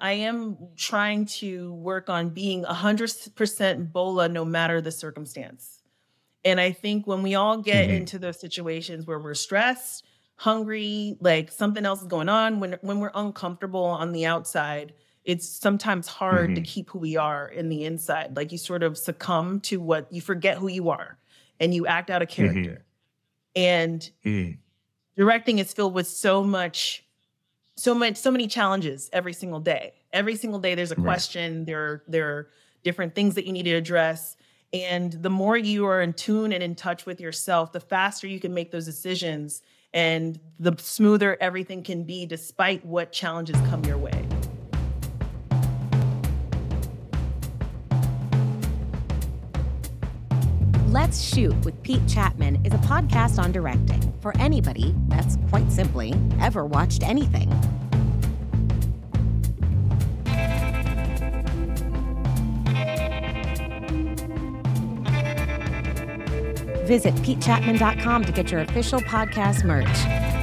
I am trying to work on being 100% Bola no matter the circumstance. And I think when we all get mm-hmm. into those situations where we're stressed, hungry, like something else is going on, when when we're uncomfortable on the outside, it's sometimes hard mm-hmm. to keep who we are in the inside. Like you sort of succumb to what you forget who you are and you act out a mm-hmm. character. Mm-hmm. And directing is filled with so much so much so many challenges every single day. Every single day there's a question right. there there are different things that you need to address. And the more you are in tune and in touch with yourself the faster you can make those decisions and the smoother everything can be despite what challenges come your way Let's Shoot with Pete Chapman is a podcast on directing for anybody that's quite simply ever watched anything. Visit PeteChapman.com to get your official podcast merch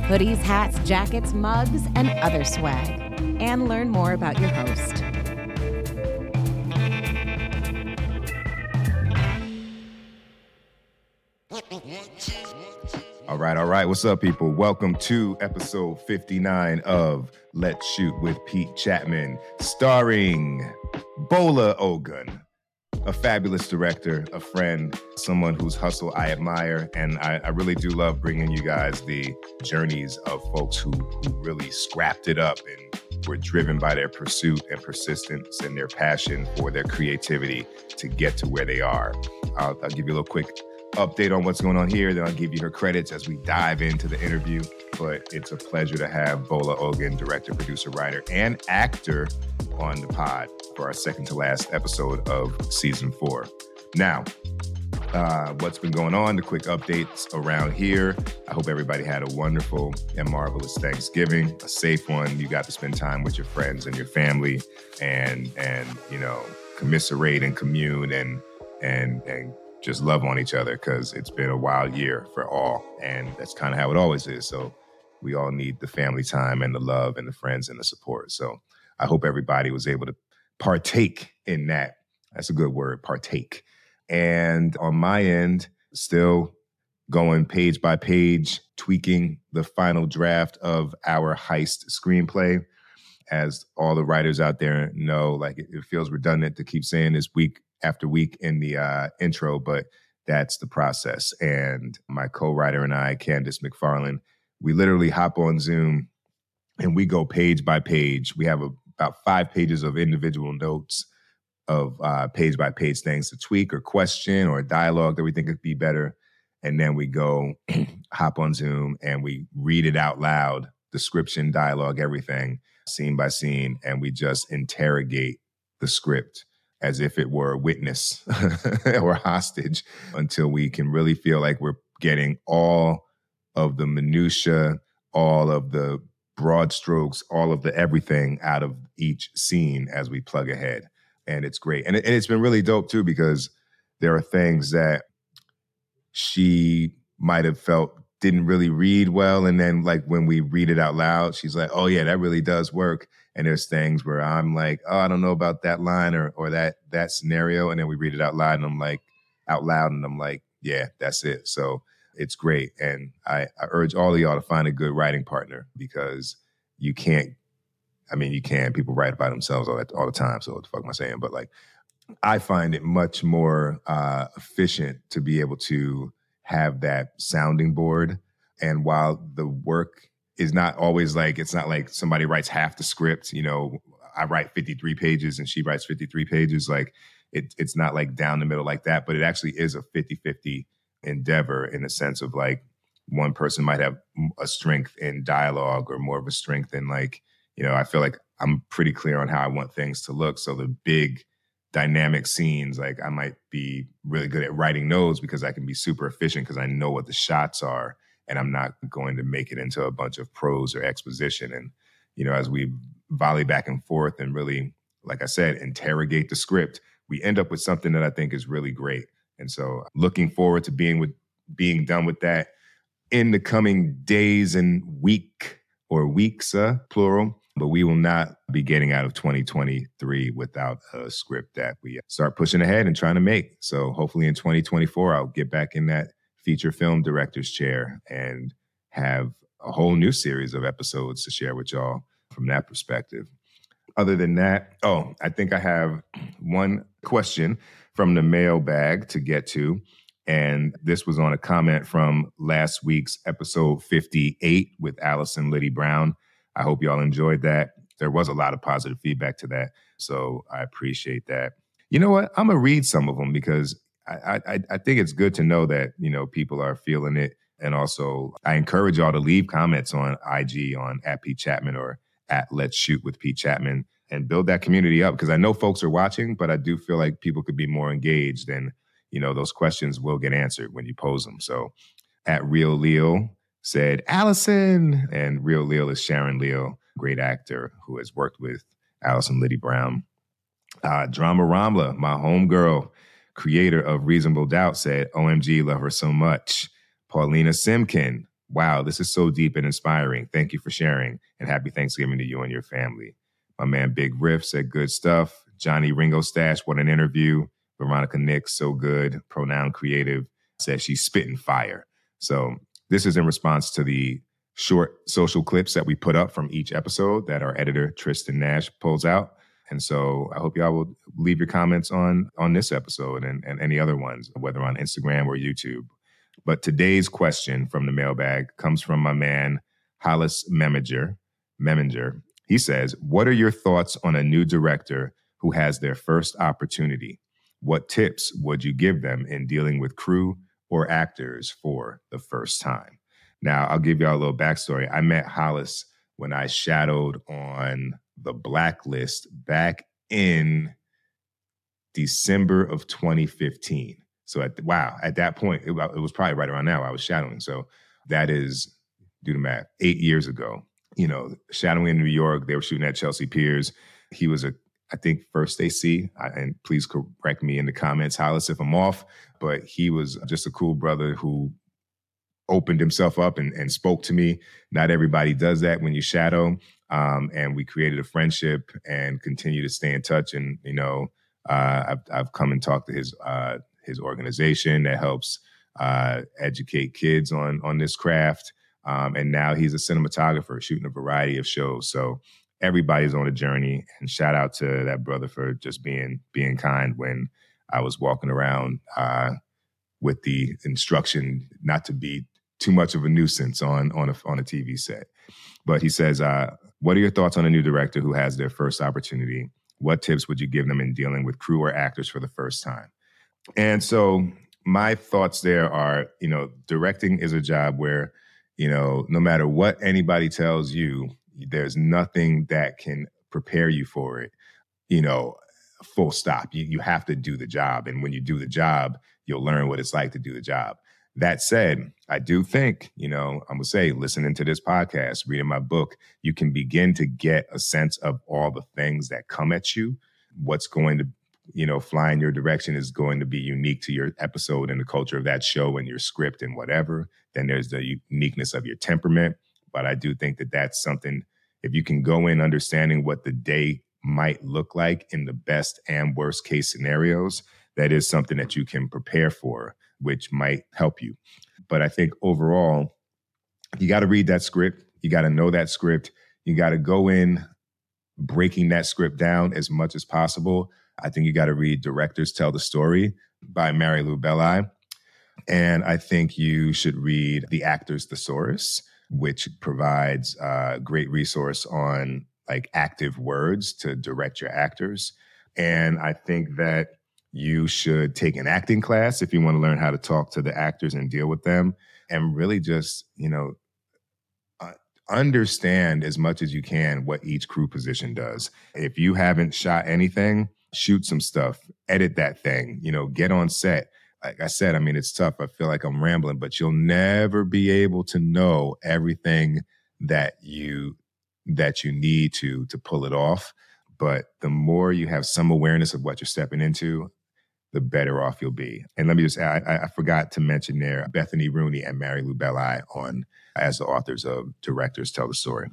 hoodies, hats, jackets, mugs, and other swag. And learn more about your host. All right, all right. What's up, people? Welcome to episode 59 of Let's Shoot with Pete Chapman, starring Bola Ogun, a fabulous director, a friend, someone whose hustle I admire. And I, I, really do love bringing you guys the journeys of folks who, who really scrapped it up and were driven by their pursuit and persistence and their passion for their creativity to get to where they are. I'll, I'll give you a little quick update on what's going on here. Then I'll give you her credits as we dive into the interview. But it's a pleasure to have Bola Ogun, director, producer, writer, and actor on the pod for our second to last episode of season four. Now, uh, what's been going on, the quick updates around here. I hope everybody had a wonderful and marvelous Thanksgiving, a safe one. You got to spend time with your friends and your family and and you know, commiserate and commune and and and just love on each other because it's been a wild year for all. And that's kind of how it always is. So we all need the family time and the love and the friends and the support. So I hope everybody was able to partake in that. That's a good word, partake. And on my end, still going page by page, tweaking the final draft of our heist screenplay. As all the writers out there know, like it, feels redundant to keep saying this week after week in the uh, intro, but that's the process. And my co-writer and I, Candace McFarland, we literally hop on Zoom and we go page by page. We have a about five pages of individual notes of uh, page by page things to tweak or question or dialogue that we think could be better. And then we go hop on Zoom and we read it out loud, description, dialogue, everything, scene by scene, and we just interrogate the script as if it were a witness or hostage until we can really feel like we're getting all of the minutia, all of the broad strokes, all of the everything out of each scene as we plug ahead. And it's great. And, it, and it's been really dope too, because there are things that she might have felt didn't really read well. And then, like, when we read it out loud, she's like, oh, yeah, that really does work. And there's things where I'm like, oh, I don't know about that line or, or that, that scenario. And then we read it out loud and I'm like, out loud, and I'm like, yeah, that's it. So, it's great. And I, I urge all of y'all to find a good writing partner because you can't, I mean, you can, people write about themselves all, that, all the time. So what the fuck am I saying? But like, I find it much more uh, efficient to be able to have that sounding board. And while the work is not always like, it's not like somebody writes half the script, you know, I write 53 pages and she writes 53 pages. Like, it, it's not like down the middle like that, but it actually is a 50 50 endeavor in the sense of like one person might have a strength in dialogue or more of a strength in like you know i feel like i'm pretty clear on how i want things to look so the big dynamic scenes like i might be really good at writing those because i can be super efficient because i know what the shots are and i'm not going to make it into a bunch of prose or exposition and you know as we volley back and forth and really like i said interrogate the script we end up with something that i think is really great and so looking forward to being with being done with that in the coming days and week or weeks, uh, plural. but we will not be getting out of 2023 without a script that we start pushing ahead and trying to make. So hopefully in 2024, I'll get back in that feature film director's chair and have a whole new series of episodes to share with y'all from that perspective. Other than that, oh, I think I have one question from the mailbag to get to. And this was on a comment from last week's episode 58 with Allison Liddi-Brown. I hope y'all enjoyed that. There was a lot of positive feedback to that. So I appreciate that. You know what? I'm going to read some of them because I, I, I think it's good to know that, you know, people are feeling it. And also, I encourage y'all to leave comments on IG on at Pete Chapman or at Let's Shoot with Pete Chapman and build that community up because I know folks are watching, but I do feel like people could be more engaged and, you know, those questions will get answered when you pose them. So at Real Leo, said Allison. And real Leo is Sharon Leal, great actor who has worked with Allison Liddi-Brown. Uh, Drama Ramla, my homegirl, creator of Reasonable Doubt, said, OMG, love her so much. Paulina Simkin, wow, this is so deep and inspiring. Thank you for sharing and happy Thanksgiving to you and your family. My man Big Riff said, good stuff. Johnny Ringo Stash, what an interview. Veronica Nix, so good. Pronoun creative, says she's spitting fire. So this is in response to the short social clips that we put up from each episode that our editor Tristan Nash pulls out. And so I hope y'all will leave your comments on on this episode and, and any other ones, whether on Instagram or YouTube. But today's question from the mailbag comes from my man Hollis Meminger. Meminger. He says, What are your thoughts on a new director who has their first opportunity? What tips would you give them in dealing with crew or actors for the first time. Now, I'll give y'all a little backstory. I met Hollis when I shadowed on the blacklist back in December of 2015. So at wow, at that point, it, it, was probably right around now I was shadowing. So that is, do the math, eight years ago. You know, shadowing in New York, they were shooting at Chelsea Piers. He was a I think first AC, and please correct me in the comments, Hollis, if I'm off, but he was just a cool brother who opened himself up and, and spoke to me. Not everybody does that when you shadow. Um, and we created a friendship and continue to stay in touch. And, you know, uh, I've, I've come and talked to his, uh, his organization that helps uh, educate kids on, on this craft. Um, and now he's a cinematographer shooting a variety of shows. So everybody's on a journey and shout out to that brother for just being being kind when I was walking around uh, with the instruction not to be too much of a nuisance on on a on a TV set. But he says, uh, "What are your thoughts on a new director who has their first opportunity? What tips would you give them in dealing with crew or actors for the first time?" And so my thoughts there are, you know, directing is a job where, you know, no matter what anybody tells you, there's nothing that can prepare you for it. You know, full stop. You you have to do the job, and when you do the job, you'll learn what it's like to do the job. That said, I do think, you know, I'm gonna say, listening to this podcast, reading my book, you can begin to get a sense of all the things that come at you. What's going to, you know, fly in your direction is going to be unique to your episode and the culture of that show and your script and whatever. Then there's the uniqueness of your temperament. But I do think that that's something, if you can go in understanding what the day might look like in the best and worst case scenarios, that is something that you can prepare for, which might help you. But I think overall, you got to read that script. You got to know that script. You got to go in breaking that script down as much as possible. I think you got to read Directors Tell the Story by Mary Lou Belli. And I think you should read The Actor's Thesaurus which provides a great resource on like active words to direct your actors. And I think that you should take an acting class if you want to learn how to talk to the actors and deal with them and really just, you know, uh, understand as much as you can what each crew position does. If you haven't shot anything, shoot some stuff, edit that thing, you know, get on set like I said, I mean, it's tough. I feel like I'm rambling, but you'll never be able to know everything that you that you need to to pull it off. But the more you have some awareness of what you're stepping into, the better off you'll be. And let me just add, I, I forgot to mention there Bethany Rooney and Mary Lou Belli on as the authors of Directors Tell the Story.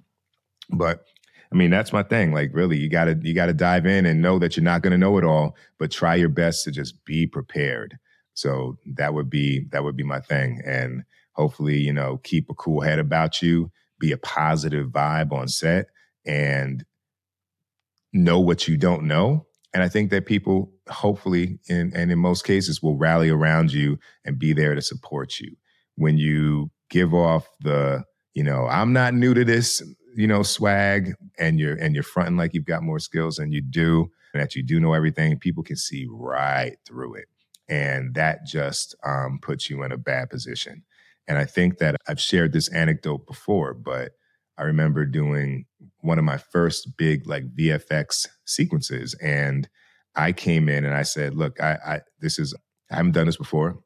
But I mean, that's my thing. Like, really, you gotta you gotta dive in and know that you're not gonna know it all, but try your best to just be prepared. So that would be that would be my thing. And hopefully, you know, keep a cool head about you, be a positive vibe on set, and know what you don't know. And I think that people, hopefully, in, and in most cases, will rally around you and be there to support you. When you give off the, you know, I'm not new to this, you know, swag, and you're and you're fronting like you've got more skills than you do, and that you do know everything, people can see right through it, and that just um, puts you in a bad position. And I think that I've shared this anecdote before, but I remember doing one of my first big like VFX sequences, and I came in and I said, "Look, I, I this is I haven't done this before."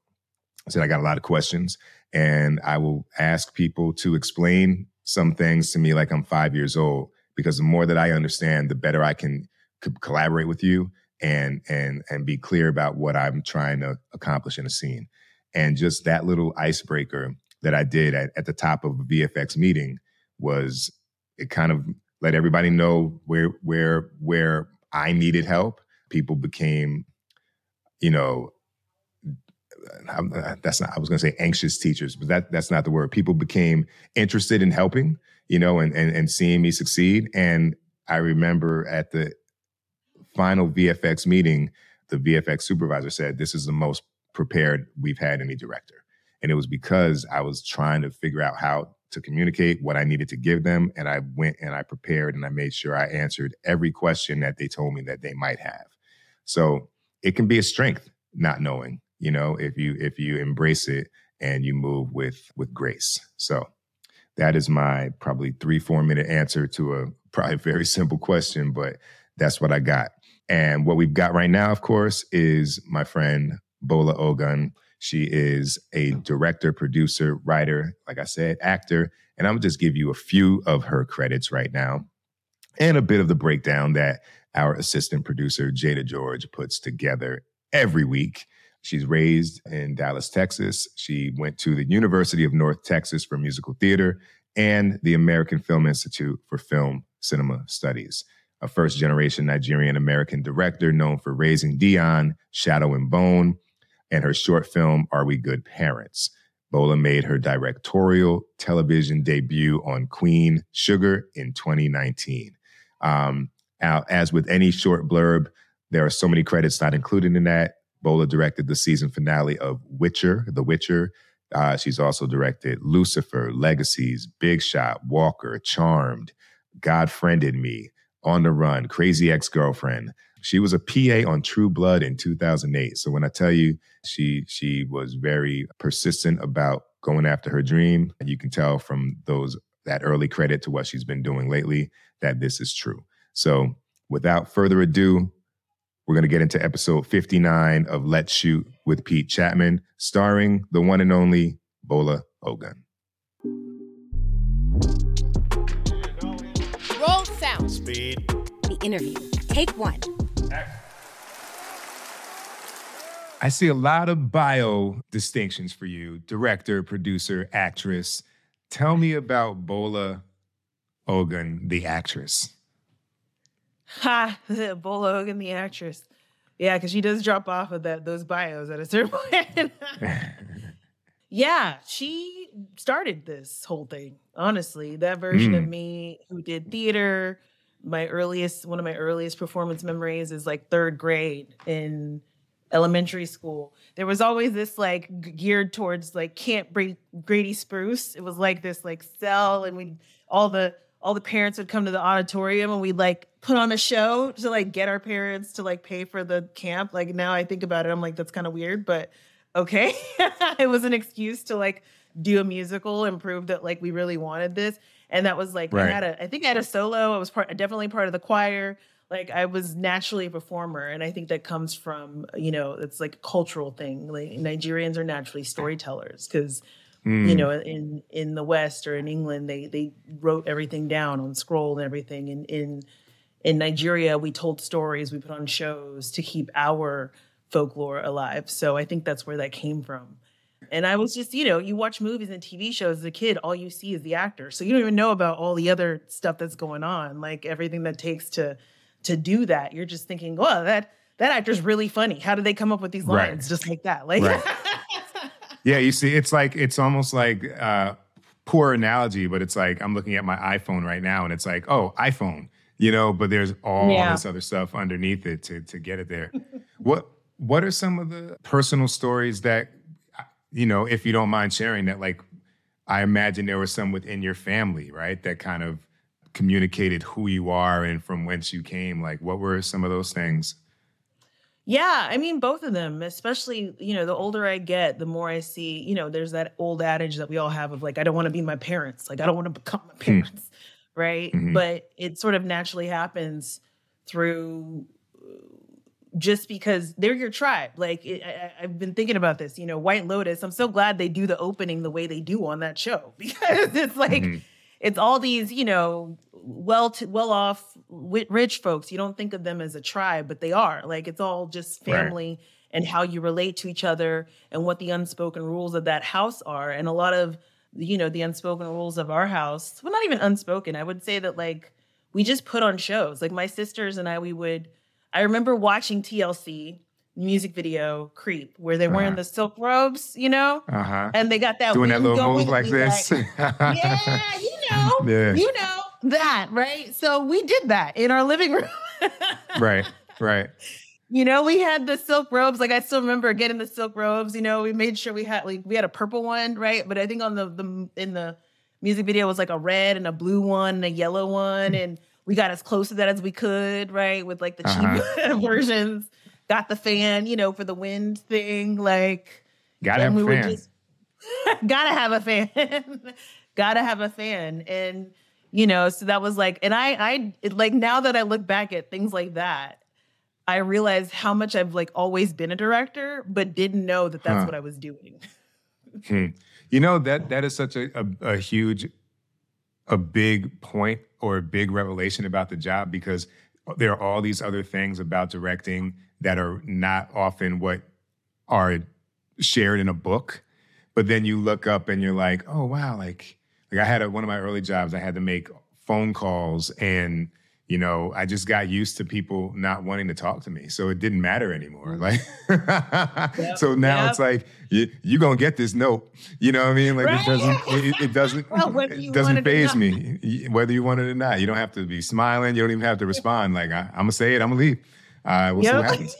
I said I got a lot of questions, and I will ask people to explain some things to me like I'm five years old because the more that I understand, the better I can co- collaborate with you and and and be clear about what I'm trying to accomplish in a scene. And just that little icebreaker that I did at, at the top of a VFX meeting was it kind of let everybody know where where where I needed help. People became, you know, uh, that's not I was going to say anxious teachers, but that that's not the word. People became interested in helping, you know, and and, and seeing me succeed. And I remember at the final VFX meeting, the VFX supervisor said, "This is the most prepared we've had any director." And it was because I was trying to figure out how to communicate what I needed to give them. And I went and I prepared and I made sure I answered every question that they told me that they might have. So it can be a strength not knowing, you know, if you if you embrace it and you move with with grace. So that is my probably three, four minute answer to a probably very simple question, but that's what I got. And what we've got right now, of course, is my friend Bola Ogun she is a director, producer, writer, like I said, actor. And I'm gonna just give you a few of her credits right now and a bit of the breakdown that our assistant producer, Jada George, puts together every week. She's raised in Dallas, Texas. She went to the University of North Texas for musical theater and the American Film Institute for Film Cinema Studies. A first generation Nigerian American director known for Raising Dion, Shadow and Bone, and her short film, Are We Good Parents? Bola made her directorial television debut on Queen Sugar in 2019. Um, as with any short blurb, there are so many credits not included in that. Bola directed the season finale of Witcher, The Witcher. Uh, she's also directed Lucifer, Legacies, Big Shot, Walker, Charmed, God Friended Me, On the Run, Crazy Ex Girlfriend, she was a PA on True Blood in 2008. So when I tell you she she was very persistent about going after her dream, you can tell from those that early credit to what she's been doing lately that this is true. So without further ado, we're going to get into episode 59 of Let's Shoot with Pete Chapman, starring the one and only Bola Ogun. Roll sound. Speed. The interview. Take one. I see a lot of bio distinctions for you director, producer, actress. Tell me about Bola Ogun, the actress. Ha, Bola Ogun, the actress. Yeah, because she does drop off of that those bios at a certain point. yeah, she started this whole thing. Honestly, that version mm. of me who did theater, my earliest one of my earliest performance memories is like third grade in elementary school, there was always this like geared towards like Camp Grady Spruce. It was like this like cell, and we all the all the parents would come to the auditorium and we'd like put on a show to like get our parents to like pay for the camp. Like now I think about it, I'm like, that's kind of weird, but okay. it was an excuse to like do a musical and prove that like we really wanted this. And that was like right. I had a I think I had a solo. I was part definitely part of the choir like I was naturally a performer, and I think that comes from you know it's like a cultural thing. Like Nigerians are naturally storytellers because mm. you know in in the West or in England they they wrote everything down on scroll and everything. And in in Nigeria we told stories, we put on shows to keep our folklore alive. So I think that's where that came from. And I was just, you know, you watch movies and TV shows as a kid, all you see is the actor. So you don't even know about all the other stuff that's going on, like everything that takes to to do that. You're just thinking, well, that that actor's really funny. How did they come up with these lines right. just like that? Like right. Yeah, you see, it's like it's almost like uh poor analogy, but it's like I'm looking at my iPhone right now and it's like, oh, iPhone, you know, but there's all yeah. this other stuff underneath it to to get it there. what what are some of the personal stories that you know, if you don't mind sharing that like I imagine there were some within your family, right? That kind of communicated who you are and from whence you came. Like what were some of those things? Yeah, I mean both of them, especially, you know, the older I get, the more I see, you know, there's that old adage that we all have of like I don't want to be my parents, like I don't want to become my hmm. parents. Right? Mm-hmm. But it sort of naturally happens through just because they're your tribe. Like it, I, have been thinking about this, you know, White Lotus. I'm so glad they do the opening the way they do on that show because it's like mm-hmm. it's all these, you know, well to, well off rich folks. You don't think of them as a tribe, but they are. Like it's all just family right. and how you relate to each other and what the unspoken rules of that house are. And a lot of you know the unspoken rules of our house. Well, not even unspoken. I would say that like we just put on shows. Like my sisters and I, we would. I remember watching TLC music video "Creep," where they're wearing uh-huh. the silk robes, you know, uh-huh. and they got that doing that little move like this. Like, yeah, you know, yeah. you know that, right? So we did that in our living room. right, right. You know, we had the silk robes. Like I still remember getting the silk robes. You know, we made sure we had like we had a purple one, right? But I think on the the in the music video was like a red and a blue one and a yellow one, and we got as close to that as we could, right? With like the cheap uh-huh. versions. Got the fan, you know, for the wind thing. Like, gotta have we a fan. Just, gotta have a fan. gotta have a fan, and you know so that was like and i i it, like now that i look back at things like that i realized how much i've like always been a director but didn't know that that's huh. what i was doing hmm. you know that that is such a, a, a huge a big point or a big revelation about the job because there are all these other things about directing that are not often what are shared in a book but then you look up and you're like oh wow like like I had a, one of my early jobs, I had to make phone calls and you know, I just got used to people not wanting to talk to me. So it didn't matter anymore. Mm. Like, yep, so now yep. it's like, you, you going to get this note. You know what I mean? Like right? it doesn't, it, it doesn't, well, it doesn't phase me whether you want it or not. You don't have to be smiling. You don't even have to respond. Like, I, am going to say it. I'm going to leave. Uh, we'll yep. see what happens.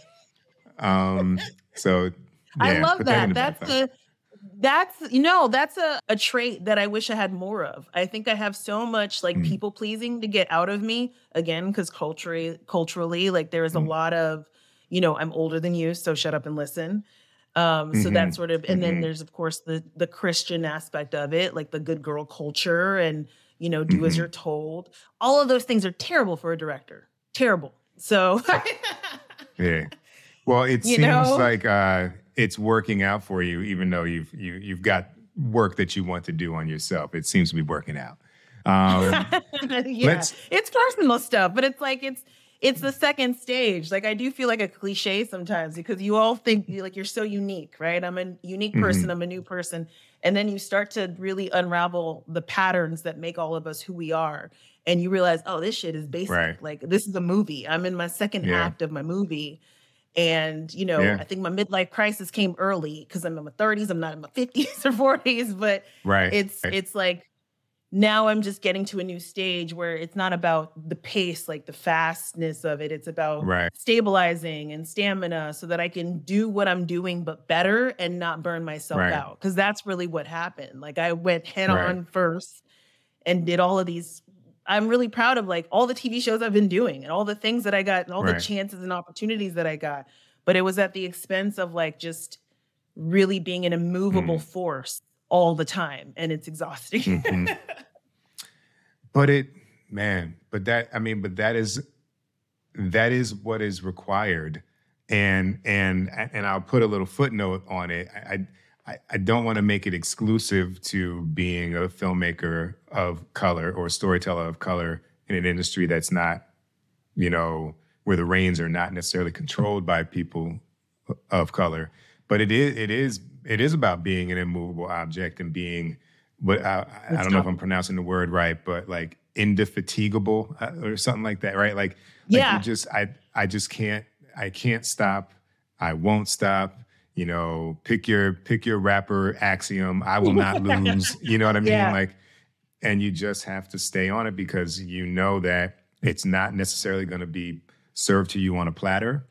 Um, so yeah, I love that. That's the, that's you know that's a, a trait that i wish i had more of i think i have so much like mm. people pleasing to get out of me again because culturally culturally like there is a mm. lot of you know i'm older than you so shut up and listen um mm-hmm. so that sort of and mm-hmm. then there's of course the the christian aspect of it like the good girl culture and you know do mm-hmm. as you're told all of those things are terrible for a director terrible so yeah well it you seems know? like uh it's working out for you, even though you've you, you've got work that you want to do on yourself. It seems to be working out. Um, yeah, it's personal stuff, but it's like it's it's the second stage. Like I do feel like a cliche sometimes because you all think like you're so unique, right? I'm a unique person. Mm-hmm. I'm a new person, and then you start to really unravel the patterns that make all of us who we are, and you realize, oh, this shit is basic. Right. Like this is a movie. I'm in my second yeah. act of my movie and, you know, yeah. I think my midlife crisis came early because I'm in my 30s. I'm not in my 50s or 40s, but right. it's right. it's like now I'm just getting to a new stage where it's not about the pace, like the fastness of it. It's about right. stabilizing and stamina so that I can do what I'm doing, but better and not burn myself right. out. Cause that's really what happened. Like I went head on first and did all of these I'm really proud of like all the TV shows I've been doing and all the things that I got and all right. the chances and opportunities that I got. But it was at the expense of like just really being an immovable mm. force all the time. And it's exhausting. mm-hmm. But it, man, but that, I mean, but that is, that is what is required. And, and, and I'll put a little footnote on it. I, I I, I don't want to make it exclusive to being a filmmaker of color or a storyteller of color in an industry that's not, you know, where the reins are not necessarily controlled by people of color. but it is it is it is about being an immovable object and being what I, I don't know if I'm pronouncing the word right, but like indefatigable uh, or something like that, right? Like, yeah, like just I I just can't I can't stop. I won't stop. You know, pick your pick your rapper axiom. I will not lose. you know what I mean? Yeah. Like, and you just have to stay on it because you know that it's not necessarily going to be served to you on a platter,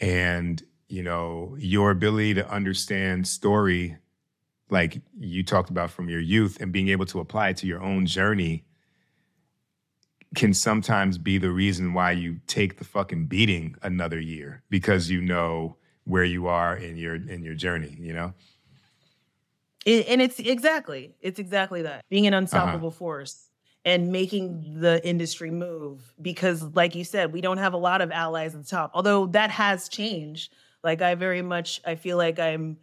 and you know your ability to understand story like you talked about from your youth and being able to apply it to your own journey can sometimes be the reason why you take the fucking beating another year because you know where you are in your in your journey you know and it's exactly it's exactly that being an uh-huh. unstoppable uh-huh. force and making the industry move because like you said we don't have a lot of allies at the top although that has changed like i very much i feel like i'm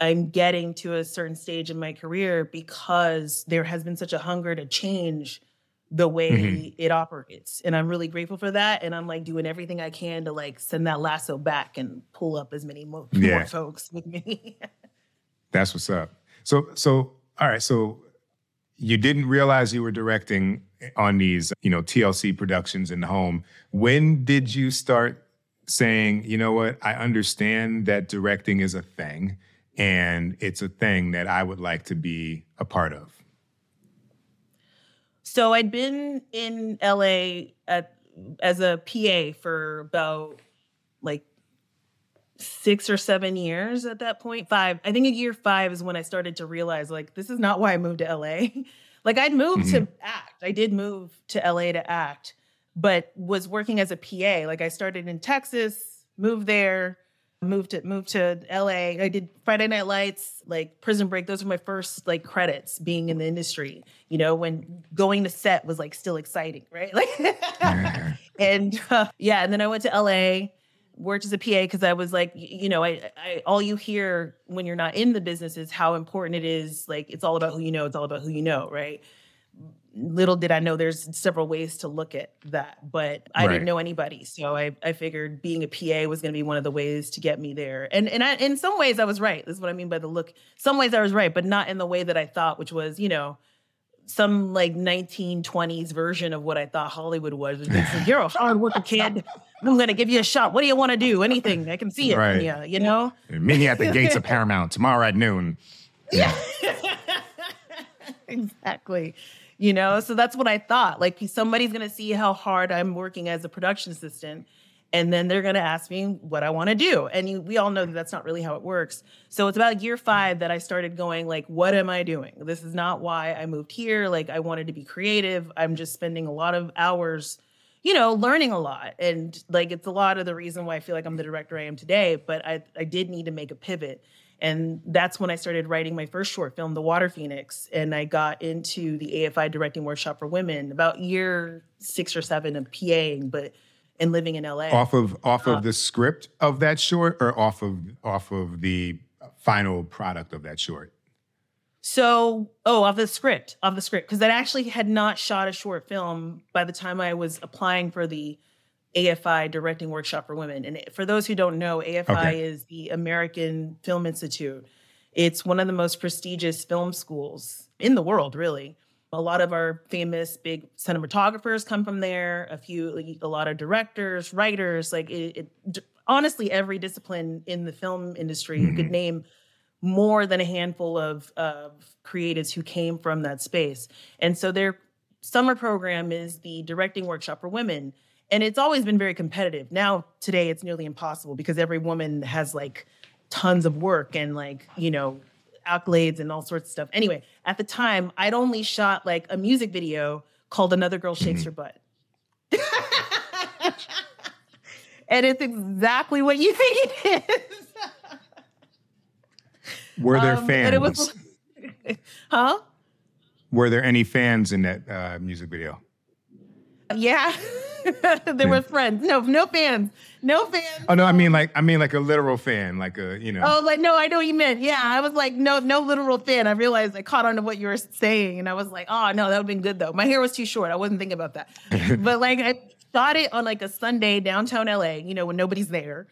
I'm getting to a certain stage in my career because there has been such a hunger to change the way mm-hmm. it operates. And I'm really grateful for that. And I'm like doing everything I can to like send that lasso back and pull up as many more, yeah. more folks with me. That's what's up. So, so, all right. So you didn't realize you were directing on these, you know, TLC productions in the home. When did you start saying, you know what, I understand that directing is a thing and it's a thing that I would like to be a part of. So I'd been in LA at, as a PA for about like six or seven years at that point. Five, I think a year five is when I started to realize like this is not why I moved to LA. like I'd moved mm-hmm. to act. I did move to LA to act, but was working as a PA. Like I started in Texas, moved there, moved to moved to LA. I did Friday Night Lights, like Prison Break. Those were my first like credits being in the industry. You know, when going to set was like still exciting, right? Like, and uh, yeah, and then I went to LA, worked as a PA because I was like, you know, I, I all you hear when you're not in the business is how important it is. Like, it's all about who you know. It's all about who you know, right? Little did I know there's several ways to look at that, but I right. didn't know anybody. So I, I figured being a PA was going to be one of the ways to get me there. And and I, in some ways I was right. This is what I mean by the look. Some ways I was right, but not in the way that I thought, which was, you know, some like 1920s version of what I thought Hollywood was. Like, You're a hard worker kid. I'm going to give you a shot. What do you want to do? Anything. I can see it. Right. Yeah, you know? Meet me at the gates of Paramount tomorrow at noon. Yeah. exactly you know? So that's what i thought. Like somebody's going to see how hard i'm working as a production assistant and then they're going to ask me what i want to do. And you, we all know that that's not really how it works. So it's about year five that i started going like what am i doing? This is not why i moved here. Like i wanted to be creative. I'm just spending a lot of hours you know learning a lot. And like it's a lot of the reason why i feel like i'm the director i am today but i, I did need to make a pivot and that's when I started writing my first short film, The Water Phoenix. And I got into the AFI Directing Workshop for Women about year six or seven of PAing, but and living in LA. Off of off uh, of the script of that short or off of off of the final product of that short? So, oh, of the script, of the script, because I actually had not shot a short film by the time I was applying for the AFI Directing Workshop for Women. And for those who don't know, AFI okay. is the American Film Institute. It's one of the most prestigious film schools in the world, really. A lot of our famous big cinematographers come from there. A few, like, a lot of directors, writers. Like it, it, honestly, every discipline in the film industry, mm-hmm. you could mm-hmm. name more than a handful of, of creatives who came from that space. And so their summer program is the Directing Workshop for Women and it's always been very competitive. Now, today, it's nearly impossible because every woman has like tons of work and like, you know, accolades and all sorts of stuff. Anyway, at the time, I'd only shot like a music video called Another Girl Shakes Her Butt. and it's exactly what you think it is. Were there um, fans? Was, huh? Were there any fans in that uh, music video? Yeah. there were friends. No, no fans. No fans. Oh no, I mean like I mean like a literal fan, like a you know. Oh, like no, I know what you meant. Yeah, I was like no, no literal fan. I realized I caught on to what you were saying, and I was like, oh no, that would have been good though. My hair was too short. I wasn't thinking about that. but like I shot it on like a Sunday downtown LA, you know, when nobody's there,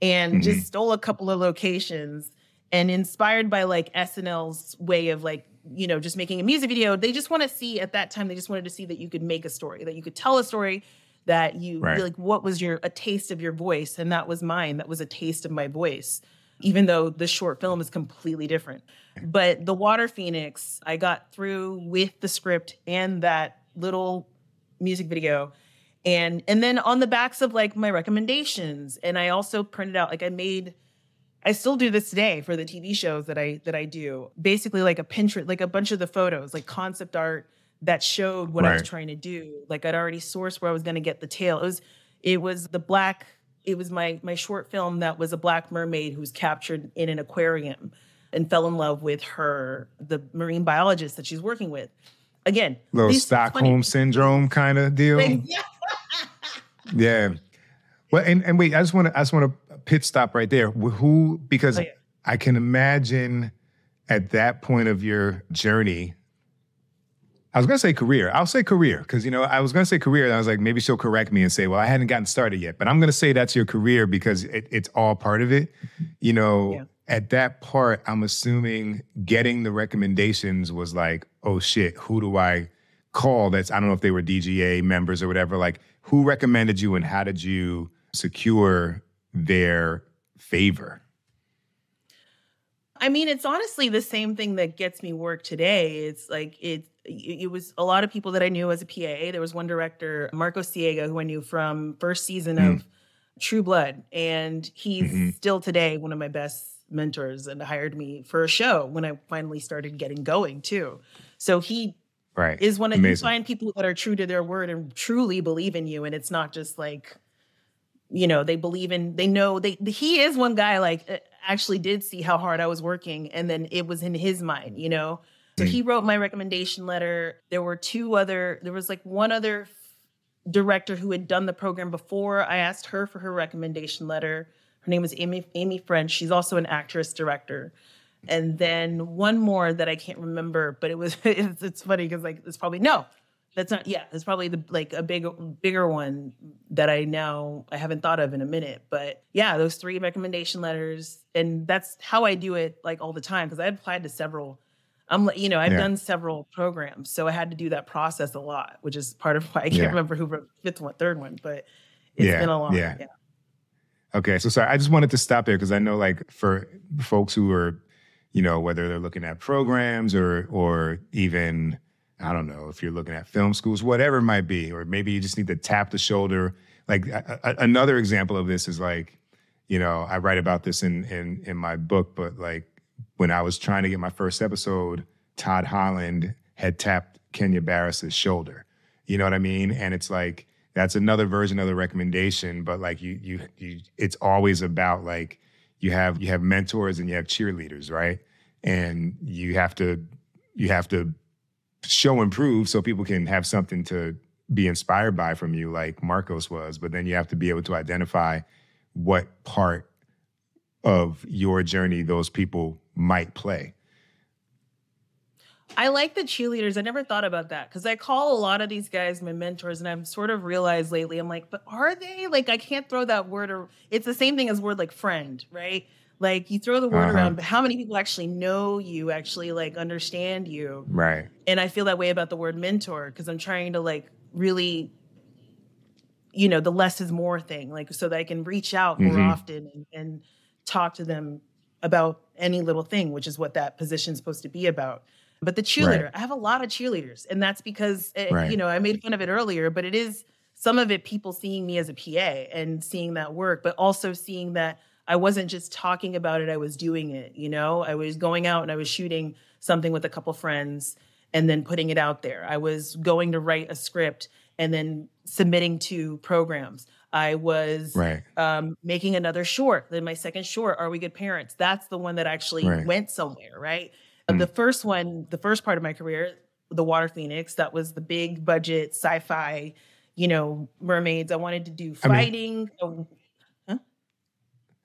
and mm-hmm. just stole a couple of locations and inspired by like SNL's way of like you know just making a music video they just want to see at that time they just wanted to see that you could make a story that you could tell a story that you right. like what was your a taste of your voice? And that was mine. That was a taste of my voice even though the short film is completely different. But the water phoenix i got through with the script and that little music video. And and then on the backs of like my recommendations. And i also printed out like i made I still do this today for the TV shows that I that I do. Basically like a Pinterest, like a bunch of the photos, like concept art that showed what right. I was trying to do. Like I'd already sourced where I was going to get the tail. It was it was the black it was my my short film that was a black mermaid who's captured in an aquarium and fell in love with her the marine biologist that she's working with. Again, little Stockholm funny- syndrome kind of deal. yeah. yeah. Well, and, and wait, I just want to I just want to pit stop right there. Who because oh, yeah. I can imagine at that point of your journey. I was gonna say career. I'll say career because you know I was gonna say career, and I was like maybe she'll correct me and say, "Well, I hadn't gotten started yet." But I'm gonna say that's your career because it, it's all part of it. You know, yeah. at that part, I'm assuming getting the recommendations was like, "Oh shit, who do I call?" That's I don't know if they were DGA members or whatever. Like, who recommended you, and how did you secure their favor? I mean, it's honestly the same thing that gets me work today. It's like it it was a lot of people that I knew as a PA. There was one director, Marcos Siega, who I knew from first season mm. of True Blood, and he's mm-hmm. still today one of my best mentors and hired me for a show when I finally started getting going too. So he right. is one of you find people that are true to their word and truly believe in you, and it's not just like you know they believe in they know they he is one guy like uh, actually did see how hard i was working and then it was in his mind you know so he mm. wrote my recommendation letter. There were two other there was like one other director who had done the program before. I asked her for her recommendation letter. Her name was amy amy french. She's also an actress director. And then one more that i can't remember but it was it's, it's funny because like it's probably no that's not yeah it's probably the like a big bigger one that i now i haven't thought of in a minute. But yeah those three recommendation letters and that's how i do it like all the time because i applied to several i'm you know i've yeah. done several programs so i had to do that process a lot which is part of why i can't yeah. remember who wrote fifth one third one but it's yeah. been a long yeah. yeah okay so sorry i just wanted to stop there because i know like for folks who are you know whether they're looking at programs or or even I don't know if you're looking at film schools, whatever it might be, or maybe you just need to tap the shoulder. Like a, a, another example of this is like, you know, I write about this in in in my book, but like when I was trying to get my first episode, Todd Holland had tapped Kenya Barris's shoulder. You know what I mean? And it's like that's another version of the recommendation, but like you you you it's always about like you have you have mentors and you have cheerleaders, right? And you have to you have to show and prove so people can have something to be inspired by from you like Marcos was, but then you have to be able to identify what part of your journey those people might play. I like the cheerleaders. I never thought about that because I call a lot of these guys my mentors, and I've sort of realized lately, I'm like, but are they? Like, I can't throw that word, or it's the same thing as word like friend, right? Like you throw the word uh-huh. around, but how many people actually know you, actually like understand you? Right. And I feel that way about the word mentor because I'm trying to like really, you know, the less is more thing, like so that I can reach out more mm-hmm. often and, and talk to them about any little thing, which is what that position is supposed to be about. But the cheerleader, right. I have a lot of cheerleaders, and that's because it, eh, right. you know I made fun of it earlier, but it is some of it people seeing me as a PA and seeing that work, but also seeing that I wasn't just talking about it, I was doing it, you know? I was going out and I was shooting something with a couple friends and then putting it out there. I was going to write a script and then submitting to programs. I was right. um, making another short. Then my second short, Are We Good Parents? That's the one that actually right. went somewhere, right? Mm. The first one, the first part of my career, The Water Phoenix, that was the big budget sci fi, you know, mermaids. I wanted to do fighting. I mean,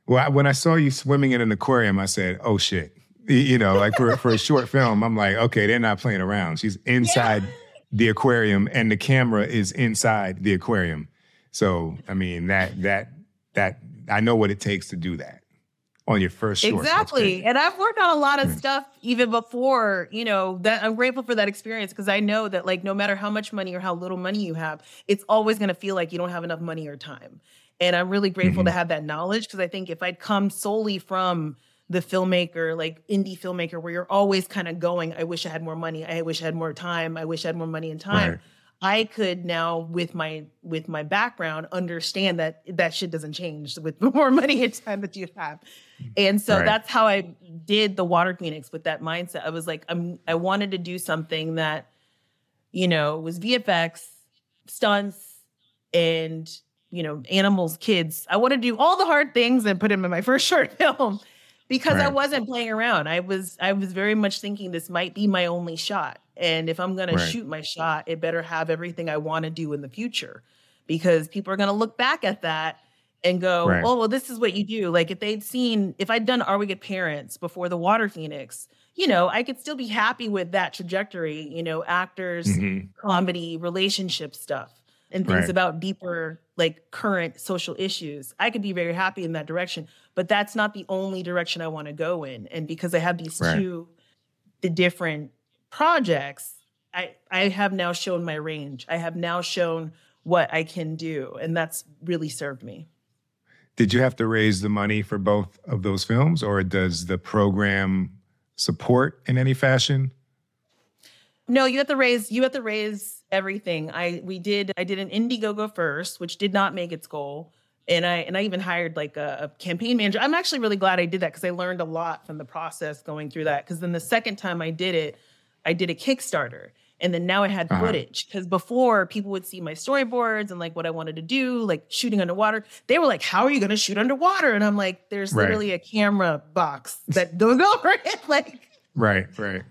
well, when I saw you swimming in an aquarium, I said, "Oh shit!" You know, like for for a short film, I'm like, "Okay, they're not playing around. She's inside yeah. the aquarium, and the camera is inside the aquarium." So, I mean, that that that I know what it takes to do that on your first short. Exactly. And I've worked on a lot of stuff even before, you know, that I'm grateful for that experience because I know that like no matter how much money or how little money you have, it's always going to feel like you don't have enough money or time. And I'm really grateful mm-hmm. to have that knowledge because I think if I'd come solely from the filmmaker, like indie filmmaker, where you're always kind of going, I wish I had more money, I wish I had more time, I wish I had more money and time. Right. I could now with my with my background understand that that shit doesn't change with more money and time that you have. And so right. that's how I did the Water Phoenix with that mindset. I was like, I'm I wanted to do something that, you know, was VFX, stunts, and you know, animals, kids. I want to do all the hard things and put them in my first short film because right. I wasn't playing around. I was I was very much thinking this might be my only shot. And if I'm going right. to shoot my shot, it better have everything I want to do in the future because people are going to look back at that and go, right. oh, well, this is what you do. Like if they'd seen, if I'd done Are We Good Parents before the Water Phoenix, you know, I could still be happy with that trajectory, you know, actors, mm-hmm. comedy, relationship stuff, and things right. about deeper, like current social issues. I could be very happy in that direction, but that's not the only direction I want to go in. And because I have these right. two, the different projects, I I have now shown my range. I have now shown what I can do, and that's really served me. Did you have to raise the money for both of those films, or does the program support in any fashion? No, you have to raise you have to raise everything. I we did I did an Indiegogo first, which did not make its goal. And I and I even hired like a, a campaign manager. I'm actually really glad I did that because I learned a lot from the process going through that. Because then the second time I did it, I did a Kickstarter and then now I had uh-huh. footage because before people would see my storyboards and like what I wanted to do, like shooting underwater. They were like, "How are you going to shoot underwater?" And I'm like, "There's right. literally a camera box that goes over it." like, right, right.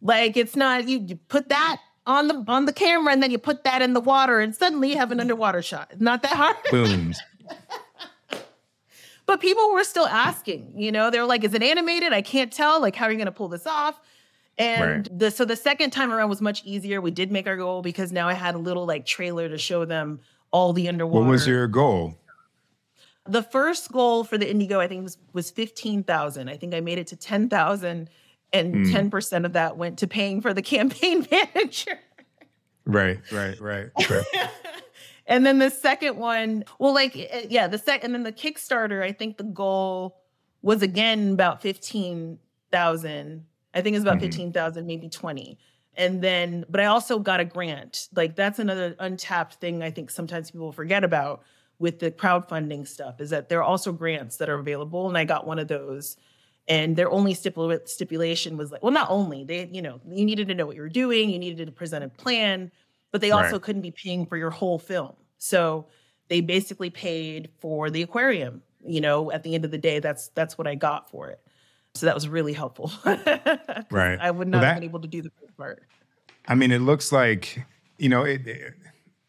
Like it's not you, you put that on the on the camera and then you put that in the water and suddenly you have an underwater shot. It's not that hard. Booms. but people were still asking. You know, they're like, "Is it animated? I can't tell. Like, how are you going to pull this off?" And right. the so the second time around was much easier. We did make our goal because now I had a little like trailer to show them all the underwater. What was your goal? The first goal for the Indiegogo, I think, was was fifteen thousand. I think I made it to ten thousand, and hmm. ten mm. percent of that went to paying for the campaign manager. Right, right, right. right. and then the second one, well, like eh, yeah, the second, and then the Kickstarter. I think the goal was again about fifteen thousand I think it's about mm-hmm. 15,000, maybe 20. And then, but I also got a grant. Like that's another untapped thing I think sometimes people forget about with the crowdfunding stuff is that there are also grants that are available. And I got one of those. And their only stipul- stipulation was like, well, not only they, you know, you needed to know what you were doing, you needed to present a plan, but they also right. couldn't be paying for your whole film. So they basically paid for the aquarium. You know, at the end of the day, that's that's what I got for it. So that was really helpful. right. I would not well, that, have been able to do the first part. I mean, it looks like, you know, it, it,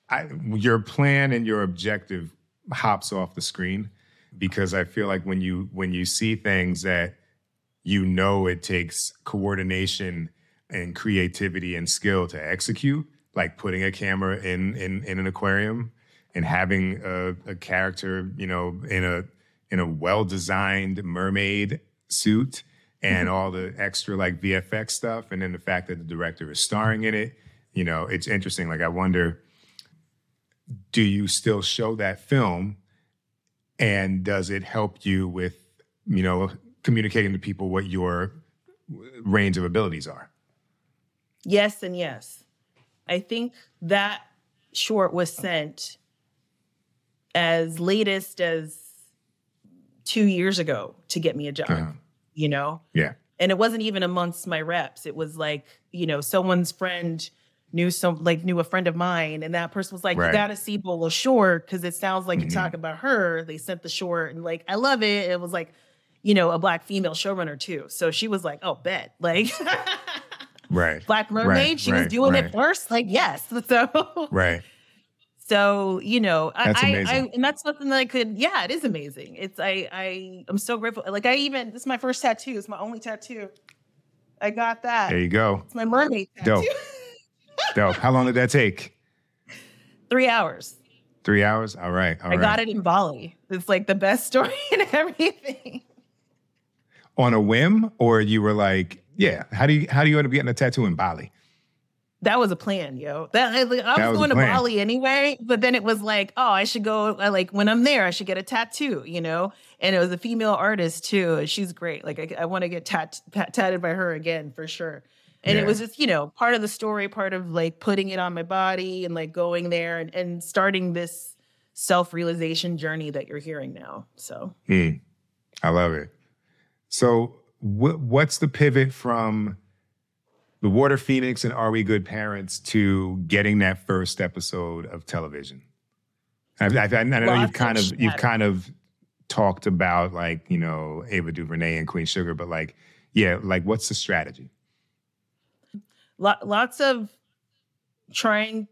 I, your plan and your objective hops off the screen because I feel like when you when you see things that you know it takes coordination and creativity and skill to execute, like putting a camera in in, in an aquarium and having a, a character, you know, in a in a well designed mermaid suit and mm-hmm. all the extra like VFX stuff, and then the fact that the director is starring in it. You know, it's interesting. Like, I wonder, do you still show that film, and does it help you with, you know, communicating to people what your range of abilities are? Yes, and yes. I think that short was sent as latest as two years ago to get me a job, uh-huh. you know? Yeah. And it wasn't even amongst my reps. It was like, you know, someone's friend knew some like knew a friend of mine and that person was like right. you gotta see Bola Shore because it sounds like mm-hmm. you talk about her they sent the short and like i love it it was like you know a black female showrunner too so she was like oh bet like right black mermaid right. she right. was doing it first like yes so right so you know, that's I, amazing. I, and that's something that I could. Yeah, it is amazing. It's I I I'm so grateful. Like I even this is my first tattoo. It's my only tattoo. I got that. There you go. It's my mermaid tattoo. Dope. Dope. How long did that take? Three hours. Three hours. All right. All I right. got it in Bali. It's like the best story and everything. On a whim, or you were like, yeah. How do you how do you end up getting a tattoo in Bali? That was a plan, yo. That I, I was, That was going to. Bali anyway, but then it was like, oh, I should go. I, like when I'm there, I should get a tattoo, you know. And it was a female artist too. She's great. Like I, I want to get tat, tat, tatted by her again for sure. And Yeah. it was just, you know, part of the story, part of like putting it on my body and like going there and, and starting this self realization journey that you're hearing now. So Mm, I love it. So, wh- what's the pivot from the Water Phoenix and Are We Good Parents to getting that first episode of television? I, I, I know Lots you've kind of you've kind of talked about like you know Ava DuVernay and Queen Sugar, but like yeah, like what's the strategy? Lo- lots of trying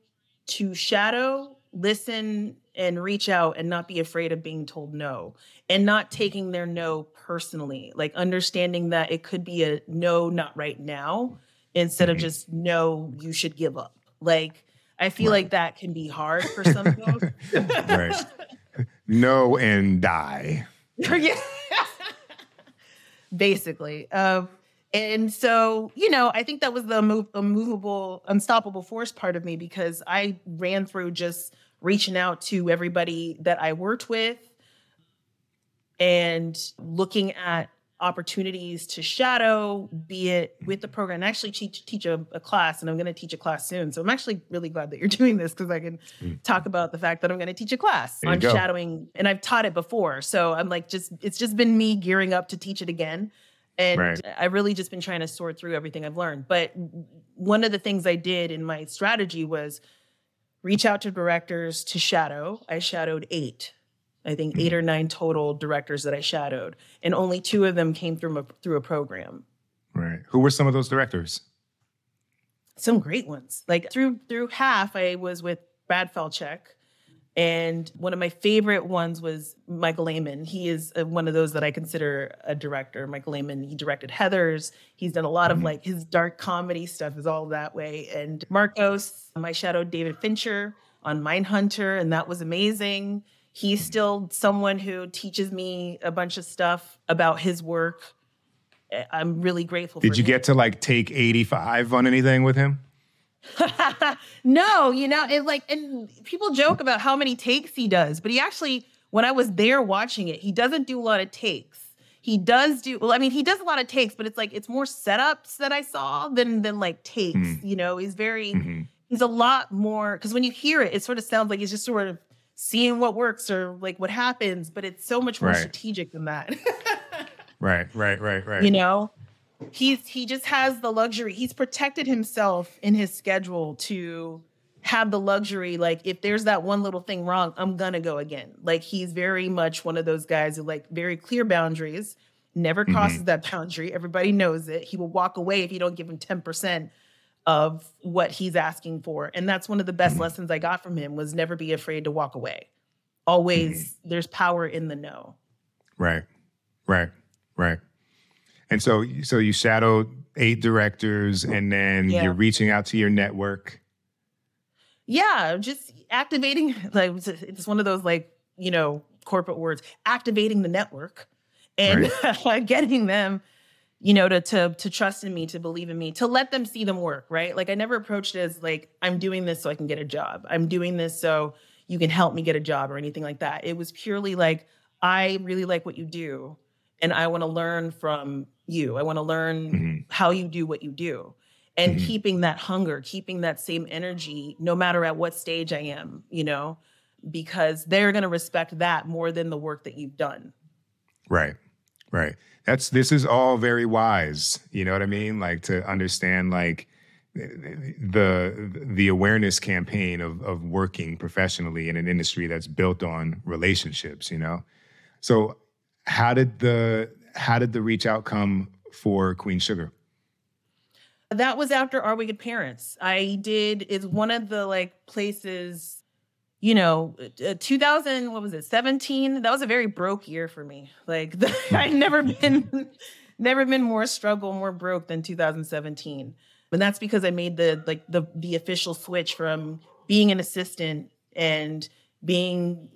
to shadow, listen, and reach out and not be afraid of being told no and not taking their no personally, like understanding that it could be a no, not right now, instead of Mhm. just no, you should give up. Like, I feel Right. like that can be hard for some folks. Right. No and die. Yeah. Basically. Um, and so, you know, I think that was the move, immovable, unstoppable force part of me because I ran through just reaching out to everybody that I worked with and looking at opportunities to shadow, be it with the program. I actually teach, teach a, a class and I'm going to teach a class soon. So I'm actually really glad that you're doing this because I can Mm. talk about the fact that I'm going to teach a class There on shadowing. And I've taught it before. So I'm like, just, it's just been me gearing up to teach it again. And Right. I really just been trying to sort through everything I've learned. But one of the things I did in my strategy was reach out to directors to shadow. I shadowed eight, I think eight or nine total directors that I shadowed, and only two of them came through a, through a program. Right. Who were some of those directors? Some great ones. Like through through half, I was with Brad Falchuk. And one of my favorite ones was Michael Lehmann. He is uh, one of those that I consider a director. Michael Lehmann, he directed Heathers. He's done a lot of Mhm. like his dark comedy stuff is all that way. And Marcos, my shadowed David Fincher on Mindhunter, and that was amazing. He's still someone who teaches me a bunch of stuff about his work. I'm really grateful Did you him. get to like take 85 on anything with him? no, you know, it like, and people joke about how many takes he does, but he actually, when I was there watching it, he doesn't do a lot of takes. He does do well. I mean, he does a lot of takes, but it's like it's more setups that I saw than than like takes. Mm. You know, he's very Mhm. he's a lot more because when you hear it, it sort of sounds like he's just sort of seeing what works or like what happens, but it's so much more Right. strategic than that. Right, right, right, right. you know? He's he just has the luxury. He's protected himself in his schedule to have the luxury like if there's that one little thing wrong i'm gonna go again. Like he's very much one of those guys who like very clear boundaries never mm-hmm. crosses that boundary. Everybody knows it. He will walk away if you don't give him 10% of what he's asking for and that's one of the best Mhm. lessons i got from him was never be afraid to walk away always there's power in the no Right, right, right. And so, so you shadowed eight directors, and then Yeah. you're reaching out to your network. Yeah, just activating like it's- it's one of those like, you know, corporate words, activating the network and like getting them, you know, to to to trust in me, to believe in me, to let them see them work, right? Like I never approached it as like I'm doing this so I can get a job. I'm doing this so you can help me get a job or anything like that. It was purely like I really like what you do and I want to learn from you. I want to learn Mhm. how you do what you do and Mhm. keeping that hunger, keeping that same energy, no matter at what stage I am, you know, because they're going to respect that more than the work that you've done. Right, right. That's this is all very wise. You know what I mean? Like to understand like the the awareness campaign of of working professionally in an industry that's built on relationships. You know, so how did the how did the reach out come for Queen Sugar? That was after Are We Good Parents? I did, is one of the like places, you know, uh, 2000, what was it, 17? That was a very broke year for me. Like, I'd never been, never been more struggle, more broke than 2017. And that's because I made the, like, the, the official switch from being an assistant and being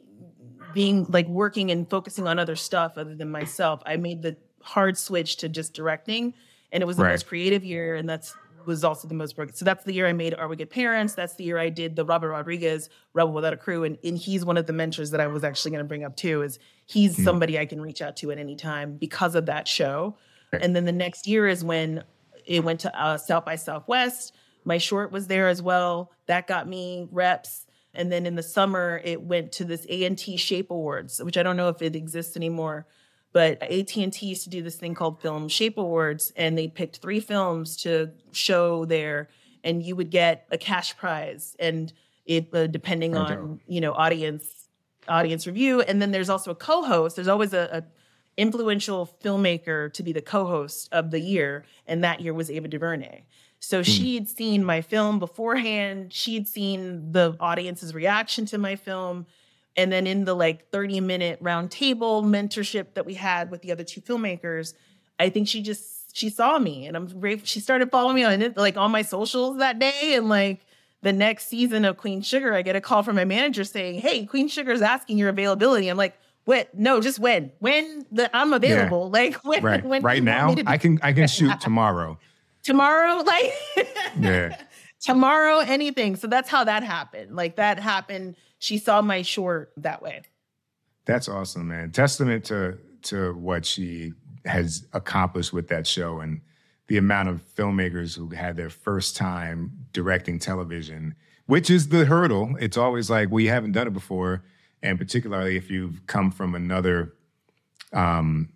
being like working and focusing on other stuff other than myself, I made the hard switch to just directing. And it was the Right. most creative year. And that's was also the most broken. So that's the year I made Are We Good Parents? That's the year I did the Robert Rodriguez Rebel Without a Crew. And, and he's one of the mentors that I was actually going to bring up too, is he's Hmm. somebody I can reach out to at any time because of that show. Okay. And then the next year is when it went to uh, South by Southwest. My short was there as well. That got me reps. And then in the summer, it went to this AT&T Shape Awards, which I don't know if it exists anymore. But AT&T used to do this thing called Film Shape Awards, and they picked three films to show there, and you would get a cash prize, and it uh, depending Oh, on dope. you know audience audience review. And then there's also a co-host. There's always a, a influential filmmaker to be the co-host of the year, and that year was Ava DuVernay. So she had seen my film beforehand. She had seen the audience's reaction to my film. And then in the like 30 minute round table mentorship that we had with the other two filmmakers, I think she just she saw me and I'm grateful. She started following me on it, like on my socials that day. And like the next season of Queen Sugar, I get a call from my manager saying, Hey, Queen Sugar is asking your availability. I'm like, what? No, just when? When the I'm available. Like when Right. when right now, me to do- I can I can shoot tomorrow. tomorrow, like Yeah. tomorrow, anything. So that's how that happened. Like that happened. She saw my short that way. That's awesome, man. Testament to to what she has accomplished with that show and the amount of filmmakers who had their first time directing television, which is the hurdle. It's always like we haven't done it before, and particularly if you've come from another um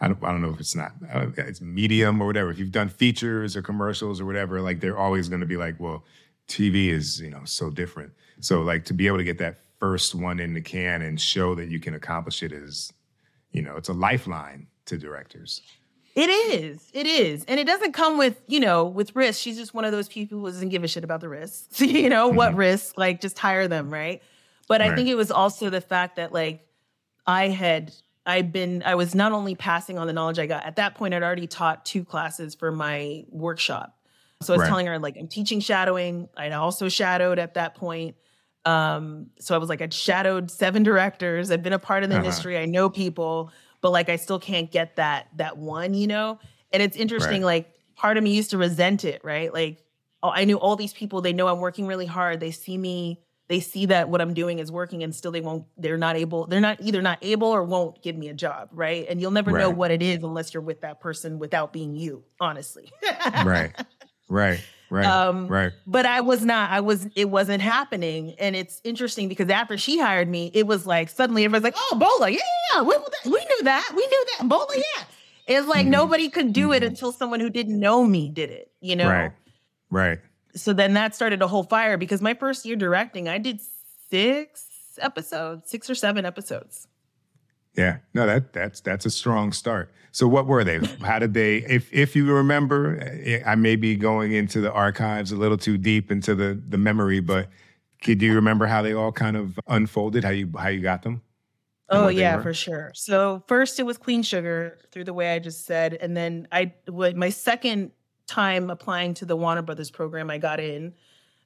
I don't, I don't know if it's not uh, it's medium or whatever. If you've done features or commercials or whatever, like they're always going to be like, well, TV is you know so different. So like to be able to get that first one in the can and show that you can accomplish it is, you know, it's a lifeline to directors. It is. It is. And it doesn't come with, you know, with risk. She's just one of those people who doesn't give a shit about the risks. you know, what risk? Like just hire them, right? But I think it was also the fact that like I had I'd been I was not only passing on the knowledge I got at that point I'd already taught two classes for my workshop. So I was Right. telling her like I'm teaching shadowing. I'd also shadowed at that point. Um, so I was like I'd shadowed seven directors. I've been a part of the Uh-huh. industry. I know people, but like I still can't get that that one, you know? And it's interesting Right. like part of me used to resent it, right? Like oh, I knew all these people, they know I'm working really hard. They see me, they see that what I'm doing is working and still they won't, they're not able, they're not either not able or won't give me a job, right? And you'll never know what it is unless you're with that person without being you, honestly. Right. right. Right. Um, right. But I was not, I was, it wasn't happening. And it's interesting because after she hired me, it was like suddenly everybody's like, oh, Bola, yeah, yeah, yeah. We, we knew that. We knew that. Bola, yeah. It's like Mhm. nobody could do it Mhm. until someone who didn't know me did it, you know? Right. Right. So then that started a whole fire because my first year directing, I did six episodes, six or seven episodes. Yeah, no, that that's that's a strong start. So, what were they? How did they? If if you remember, eh, I may be going into the archives a little too deep into the the memory, but could you remember how they all kind of unfolded? How you how you got them? Oh yeah, for sure. So first it was Queen Sugar through the way I just said, and then I my second time applying to the Warner Brothers program, I got in.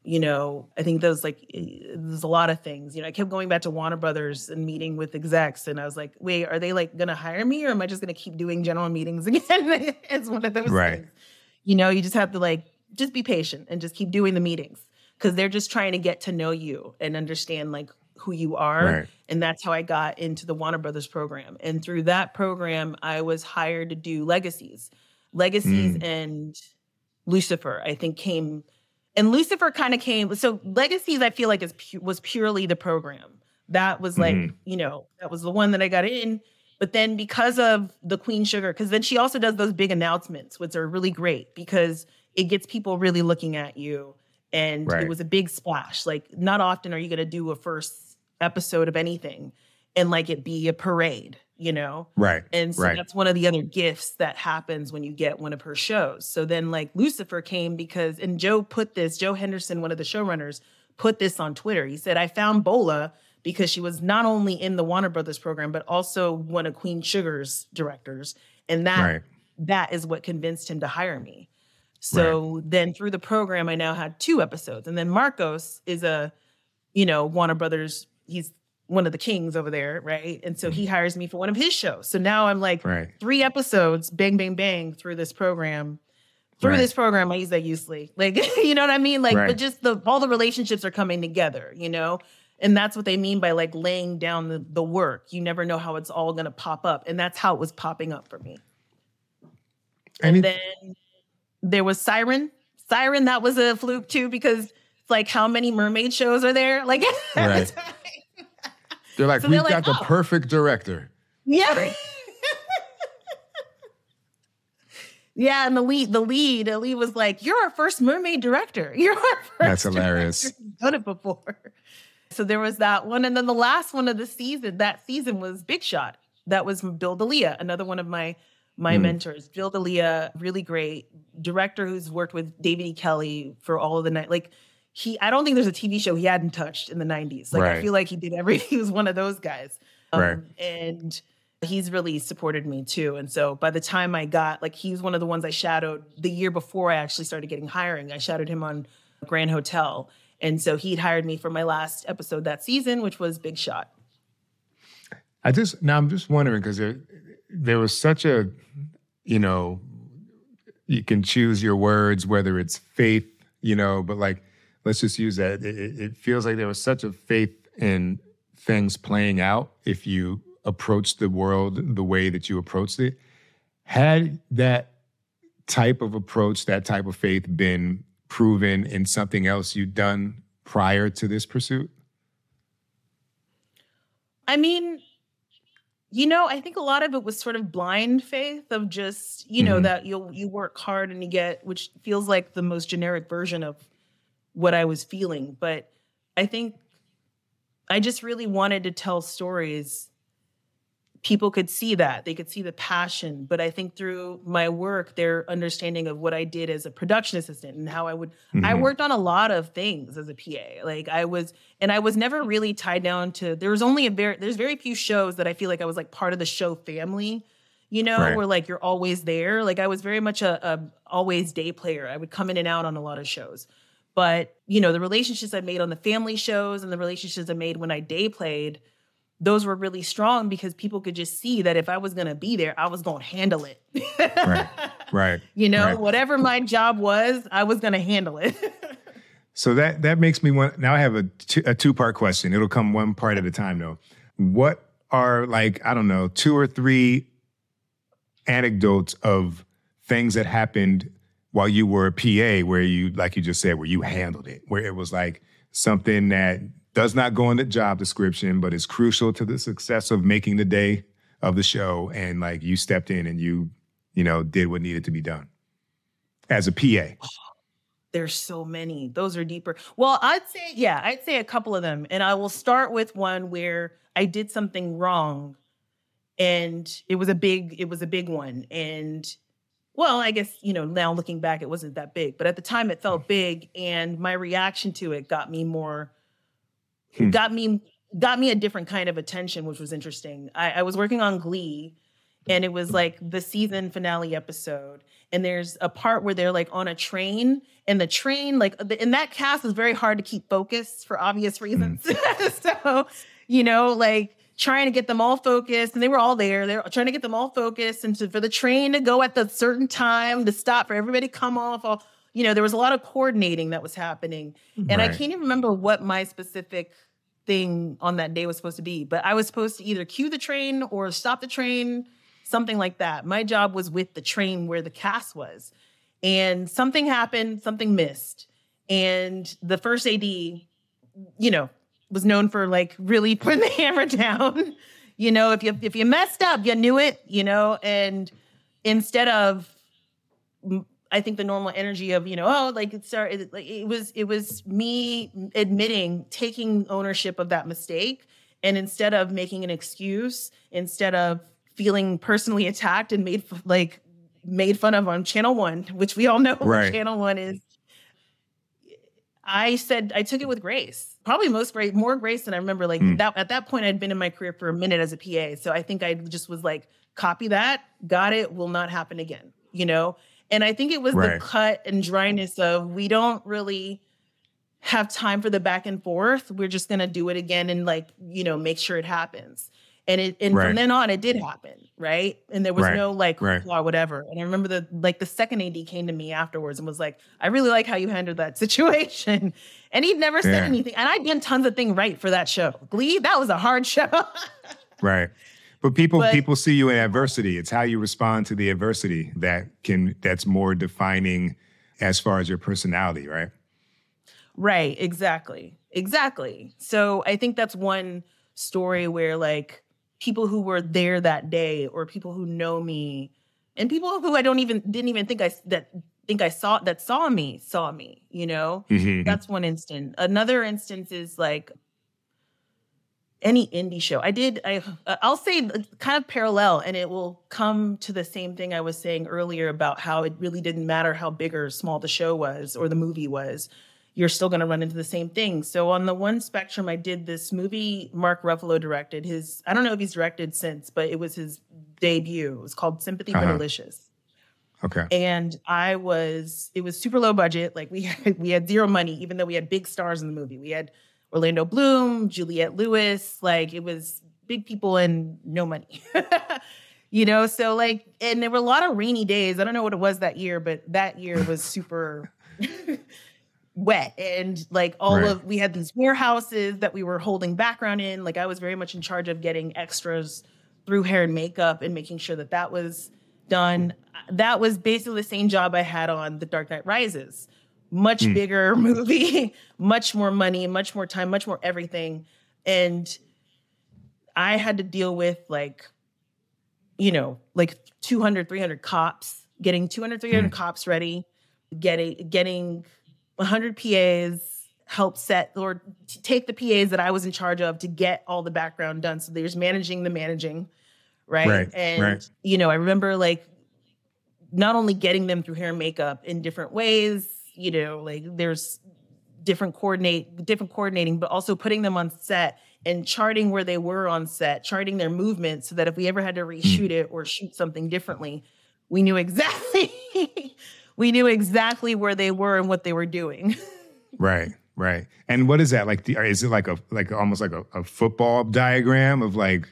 You know, I think those like eh, there's a lot of things. You know, I kept going back to Warner Brothers and meeting with execs, and I was like, wait, are they like gonna hire me, or am I just gonna keep doing general meetings again? it's one of those Right. things. You know, you just have to like just be patient and just keep doing the meetings because they're just trying to get to know you and understand like who you are. Right. And that's how I got into the Warner Brothers program. And through that program, I was hired to do Legacies. Legacies Mm. and Lucifer, I think, came. And Lucifer kind of came. So Legacies, I feel like, is pu- was purely the program. That was like, Mhm. you know, that was the one that I got in. But then because of the Queen Sugar, because then she also does those big announcements, which are really great because it gets people really looking at you. And Right. it was a big splash. Like, not often are you going to do a first episode of anything and like it be a parade, you know? Right. And so Right. that's one of the other gifts that happens when you get one of her shows. So then, like, Lucifer came because, and Joe put this, Joe Henderson, one of the showrunners, put this on Twitter. He said, I found Bola because she was not only in the Warner Brothers program, but also one of Queen Sugar's directors. And that Right. that is what convinced him to hire me. So then through the program, I now had two episodes. And then Marcos is a, you know, Warner Brothers he's one of the kings over there, right? And so he mm. hires me for one of his shows. So now I'm like Right. three episodes, bang, bang, bang, through this program. Through Right. this program, I use that loosely. Like, you know what I mean? Like, Right. but just the all the relationships are coming together, you know? And that's what they mean by like laying down the, the work. You never know how it's all gonna pop up. And that's how it was popping up for me. Any- And then there was Siren. Siren, that was a fluke too, because like how many mermaid shows are there? Like Right. They're like, So we've they're got like, the "Oh." perfect director. Yeah. yeah, and the lead, the lead, the lead was like, "You're our first mermaid director. You're our first That's hilarious. director who's Done it before." So there was that one, and then the last one of the season. That season was Big Shot. That was Bill D'Elia, another one of my my Hmm. mentors. Bill D'Elia, really great director who's worked with David E. Kelley for all of the night. Like he, I don't think there's a TV show he hadn't touched in the '90s. Like Right. I feel like he did everything. He was one of those guys. Um, Right. And he's really supported me too. And so by the time I got, like, he was one of the ones I shadowed the year before I actually started getting hiring. I shadowed him on Grand Hotel. And so he'd hired me for my last episode that season, which was Big Shot. I just now I'm just wondering because there there was such a you know you can choose your words whether it's faith you know but like let's just use that. It, it- feels like there was such a faith in things playing out if you approach the world the way that you approached it. Had that type of approach that type of faith been proven in something else you'd done prior to this pursuit? I mean, you know, I think a lot of it was sort of blind faith of just, you know, Mhm. that you'll you work hard and you get, which feels like the most generic version of what I was feeling. But I think I just really wanted to tell stories. People could see that. They could see the passion. But I think through my work, their understanding of what I did as a production assistant and how I would I Mhm. worked on a lot of things as a PA. Like I was, and I was never really tied down to. There was only a very, there's very few shows that I feel like I was like part of the show family. You know, Right. where like you're always there. Like I was very much a, a always day player. I would come in and out on a lot of shows. But you know, the relationships I made on the family shows and the relationships I made when I day played, those were really strong because people could just see that if I was gonna be there, I was gonna handle it. Right. right You know, Right. whatever my job was, I was gonna handle it. So that that makes me want. Now I have a two, a two part question. It'll come one part at a time though. What are like I don't know two or three anecdotes of things that happened while you were a PA, where you like you just said, where you handled it, where it was like something that does not go in the job description, but is crucial to the success of making the day of the show, and like you stepped in and you you know did what needed to be done as a PA. There's so many. Those are deeper. Well, I'd say, yeah, I'd say a couple of them. And I will start with one where I did something wrong and it was a big, it was a big one. And well, I guess, you know, now looking back, it wasn't that big, but at the time it felt big. And my reaction to it got me more, Hmm. got me, got me a different kind of attention, which was interesting. I, I was working on Glee and it was like the season finale episode and there's a part where they're like on a train and the train like in that cast is very hard to keep focused for obvious reasons so you know like trying to get them all focused and they were all there they're trying to get them all focused and to, for the train to go at the certain time to stop for everybody to come off all you know there was a lot of coordinating that was happening and i can't even remember what my specific thing on that day was supposed to be but i was supposed to either cue the train or stop the train something like that. My job was with the train where the cast was. And something happened, something missed. And the first AD, you know, was known for like really putting the hammer down. You know, if you if you messed up, you knew it, you know, and instead of I think the normal energy of, you know, oh, like it started like it was it was me admitting taking ownership of that mistake and instead of making an excuse, instead of feeling personally attacked and made like made fun of on channel 1, which we all know Right. channel 1 is. I said I took it with grace. Probably most grace, more grace than I remember. Like Hmm. that at that point, I'd been in my career for a minute as a PA. So I think I just was like, copy that, got it, will not happen again. You know? And I think it was Right. the cut and dryness of we don't really have time for the back and forth. We're just gonna do it again and like, you know, make sure it happens. And it and Right. from then on it did happen, right? And there was Right, no like right. or whatever. And I remember the like the second AD came to me afterwards and was like, I really like how you handled that situation. And he'd never said Yeah. anything. And I'd done tons of things right for that show. Glee, that was a hard show. Right. But people But- people see you in adversity. It's how you respond to the adversity that can that's more defining as far as your personality, right? Right, exactly. Exactly. So I think that's one story where like people who were there that day or people who know me and people who I don't even didn't even think I that think I saw that saw me saw me, you know? Mhm. That's one instance. Another instance is like any indie show. I did I I'll say kind of parallel and it will come to the same thing I was saying earlier about how it really didn't matter how big or small the show was or the movie was. You're still going to run into the same thing. So on the one spectrum I did this movie Mark Ruffalo directed. His I don't know if he's directed since, but it was his debut. It was called Sympathy Uh-huh. for Delicious Okay. and I was it was super low budget. Like we had we had zero money, even though we had big stars in the movie. We had Orlando Bloom, Juliette Lewis. Like it was big people and no money. you know, so like, and there were a lot of rainy days. I don't know what it was that year, but that year was super wet and like all Right. of we had these warehouses that we were holding background in like i was very much in charge of getting extras through hair and makeup and making sure that that was done that was basically the same job i had on the dark knight rises much Mm. bigger movie much more money much more time much more everything and i had to deal with like you know like 200 300 cops getting 200 300 cops ready getting getting 100 PAs help set or take the PAs that I was in charge of to get all the background done. So there's managing the managing, right? Right, and right. you know, I remember like not only getting them through hair and makeup in different ways, you know, like there's different coordinate different coordinating, but also putting them on set and charting where they were on set, charting their movements so that if we ever had to hmm. reshoot it or shoot something differently, we knew exactly we knew exactly where they were and what they were doing. Right, right. And what is that like? The, is it like a like almost like a, a football diagram of like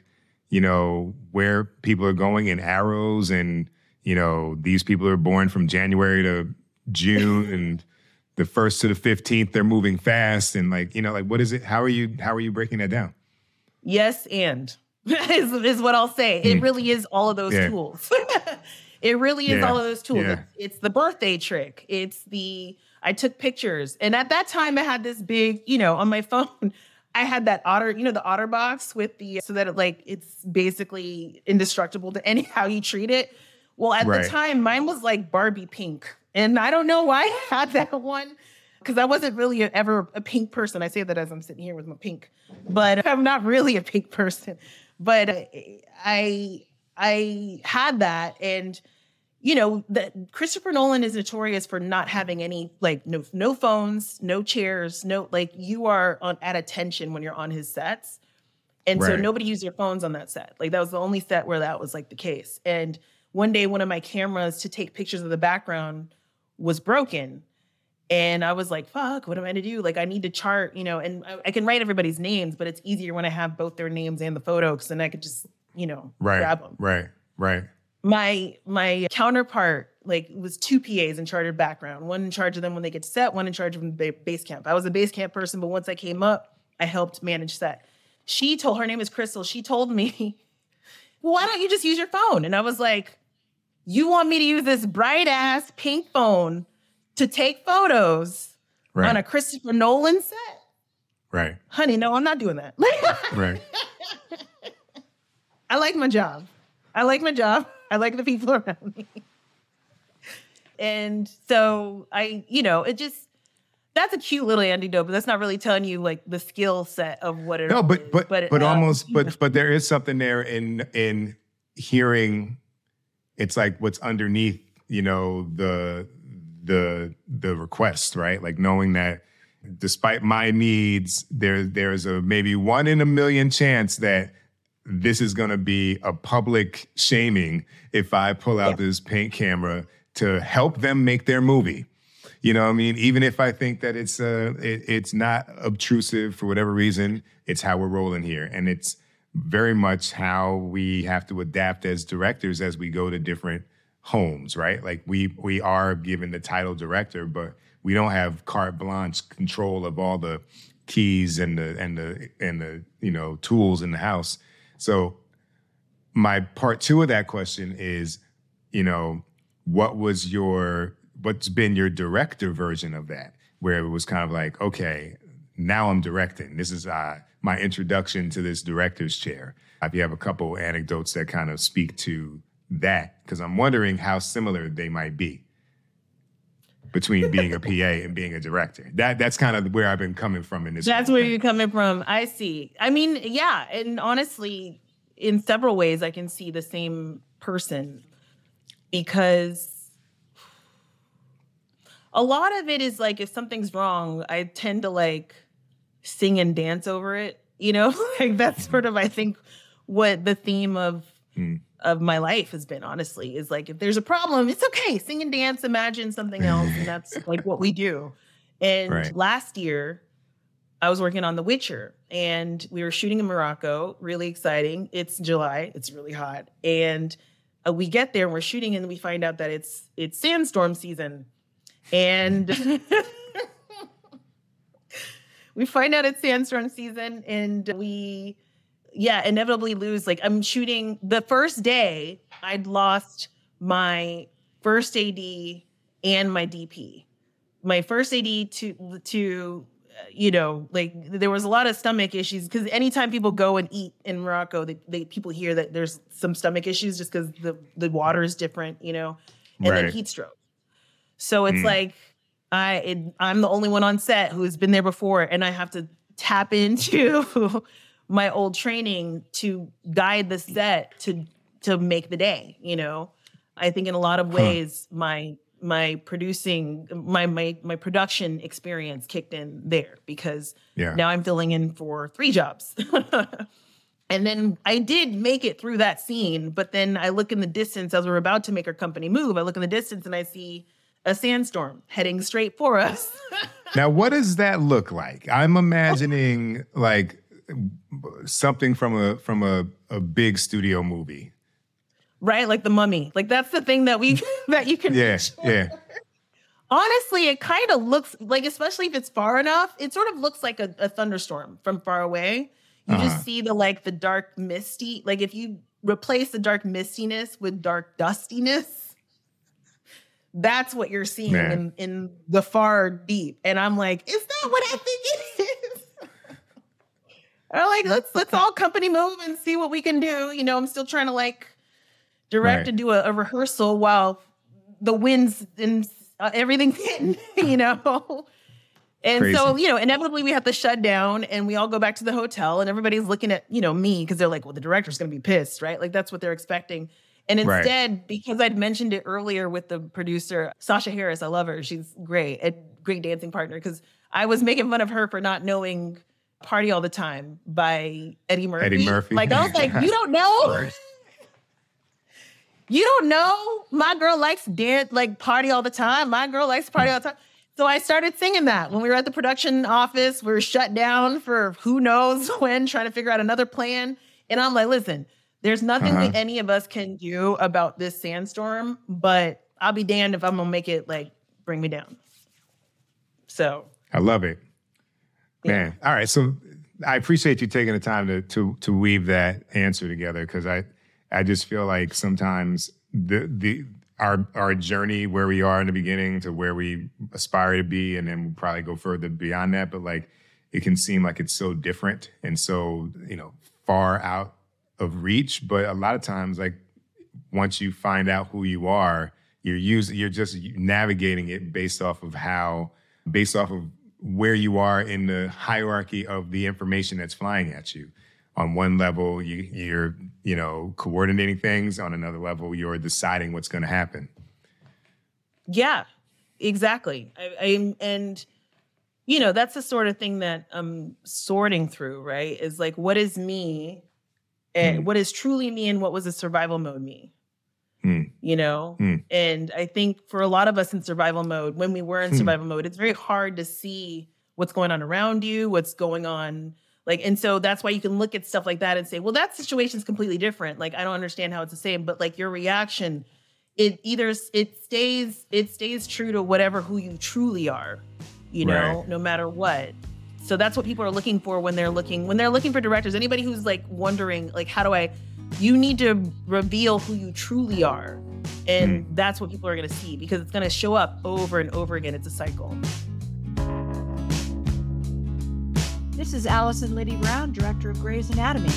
you know where people are going in arrows, and you know these people are born from January to June, and the first to the fifteenth they're moving fast, and like you know like what is it? How are you how are you breaking that down? yes, and is, is what I'll say. It Hmm. really is all of those Yeah. tools. It really is Yeah, all of those tools. yeah. It's, it's the birthday trick. It's the I took pictures, and at that time I had this big, you know, on my phone. I had that otter, you know, the otter box with the so that it like it's basically indestructible to any how you treat it. Well, at Right. the time, mine was like Barbie pink, and I don't know why I had that one because I wasn't really a, ever a pink person. I say that as I'm sitting here with my pink, but I'm not really a pink person. But uh, I I had that, and you know that Christopher Nolan is notorious for not having any like no no phones, no chairs, no like you are on at attention when you're on his sets. And so nobody used their phones on that set. Like that was the only set where that was like the case. And one day one of my cameras to take pictures of the background was broken. And I was like, fuck, what am I gonna do? Like, I need to chart, you know, and I, I can write everybody's names, but it's easier when I have both their names and the photo because then I could just, you know, Right, grab them. right, right. My my counterpart like was two PAs in charge of background, one in charge of them when they get set, one in charge of the base camp. I was a base camp person, but once I came up, I helped manage set. She told her name is Crystal. She told me, well, why don't you just use your phone? And I was like, you want me to use this bright ass pink phone to take photos Right, on a Christopher Nolan set? right, Honey, no, I'm not doing that. right. I like my job. I like my job. I like the people around me. And so I, you know, it just that's a cute little anecdote, but that's not really telling you like the skill set of what it No, but is. but but, uh, almost but but there is something there in in hearing it's like what's underneath, you know, the the the request, right? Like knowing that despite my needs, there there's a maybe one in a million chance that this is going to be a public shaming if I pull out Yeah. this paint camera to help them make their movie. You know, what I mean, even if I think that it's uh, it, it's not obtrusive for whatever reason, it's how we're rolling here, and it's very much how we have to adapt as directors as we go to different homes, right? Like we we are given the title director, but we don't have carte blanche control of all the keys and the and the and the you know tools in the house. So my part two of that question is, you know, what was your what's been your director version of that, where it was kind of like, okay, now I'm directing. This is uh, my introduction to this director's chair. If you have a couple anecdotes that kind of speak to that, because I'm wondering how similar they might be between being a PA and being a director. That that's kind of where I've been coming from in this. That's where you're coming from. I see. I mean, yeah, and honestly, in several ways, I can see the same person because a lot of it is like if something's wrong, I tend to like sing and dance over it. You know, like that's sort of I think what the theme of hmm. Of my life has been. Honestly, is like if there's a problem, it's okay. Sing and dance, imagine something else, and that's like what we do. And right. last year, I was working on The Witcher and we were shooting in Morocco, really exciting. It's July, it's really hot. And uh, we get there and we're shooting and we find out that it's it's sandstorm season. And we find out it's sandstorm season and we yeah, inevitably lose like I'm shooting the first day I'd lost my first AD and my DP. My first AD to to you know, like there was a lot of stomach issues because anytime people go and eat in Morocco, they, they people hear that there's some stomach issues just because the the water is different, you know, and right. then heat stroke. So it's mm. like I it, I'm the only one on set who's been there before, and I have to tap into my old training to guide the set to to make the day. You know, I think in a lot of ways huh. my my producing my my my production experience kicked in there because yeah. now I'm filling in for three jobs. and then I did make it through that scene, but then I look in the distance as we're about to make our company move. I look in the distance and I see a sandstorm heading straight for us. now, what does that look like? I'm imagining like something from a from a, a big studio movie right? Like the mummy. Like that's the thing that we that you can Yeah, yeah. Honestly, it kind of looks like, especially if it's far enough, it sort of looks like a, a thunderstorm from far away. You uh-huh. just see the like the dark misty. Like if you replace the dark mistiness with dark dustiness, that's what you're seeing in, in the far deep. And I'm like, is that what I think it is? I'm like, let's let's all company move and see what we can do. You know, I'm still trying to like direct right. and do a, a, rehearsal while the winds and uh, everything's hitting, you know. And Crazy. so, you know, inevitably we have to shut down and we all go back to the hotel and everybody's looking at, you know, me because they're like, well, the director's going to be pissed, right? Like that's what they're expecting. And instead, right. because I'd mentioned it earlier with the producer, Sasha Harris, I love her. She's great, a great dancing partner. Because I was making fun of her for not knowing Party All the Time by Eddie Murphy. Eddie Murphy. Like, I was like, you don't know? You don't know? My girl likes dance, like party all the time. My girl likes party all the time. So I started singing that when we were at the production office. We were shut down for who knows when, trying to figure out another plan. And I'm like, listen, there's nothing uh-huh. any of us can do about this sandstorm, but I'll be damned if I'm gonna make it like bring me down. So I love it. Man. All right. So I appreciate you taking the time to to to weave that answer together because I I just feel like sometimes the the our our journey where we are in the beginning to where we aspire to be, and then we'll probably go further beyond that. But like it can seem like it's so different and so you know far out of reach. But a lot of times, like once you find out who you are, you're using you're just navigating it based off of how based off of where you are in the hierarchy of the information that's flying at you. On one level you, you're you know coordinating things. On another level you're deciding what's going to happen. Yeah exactly. I, I and you know that's the sort of thing that i'm sorting through right? Is like what is me and mm. what is truly me and what was a survival mode me Mm. You know? Mm. And I think for a lot of us in survival mode, when we were in mm. survival mode, it's very hard to see what's going on around you, what's going on. Like, and so that's why you can look at stuff like that and say, well, that situation is completely different. Like, I don't understand how it's the same, but like your reaction, it either it stays it stays true to whatever who you truly are, you know, right. no matter what. So that's what people are looking for when they're looking when they're looking for directors. Anybody who's like wondering like how do I you need to reveal who you truly are. And mm. that's what people are going to see because it's going to show up over and over again. It's a cycle. This is Allison Liddi-Brown, director of Grey's Anatomy.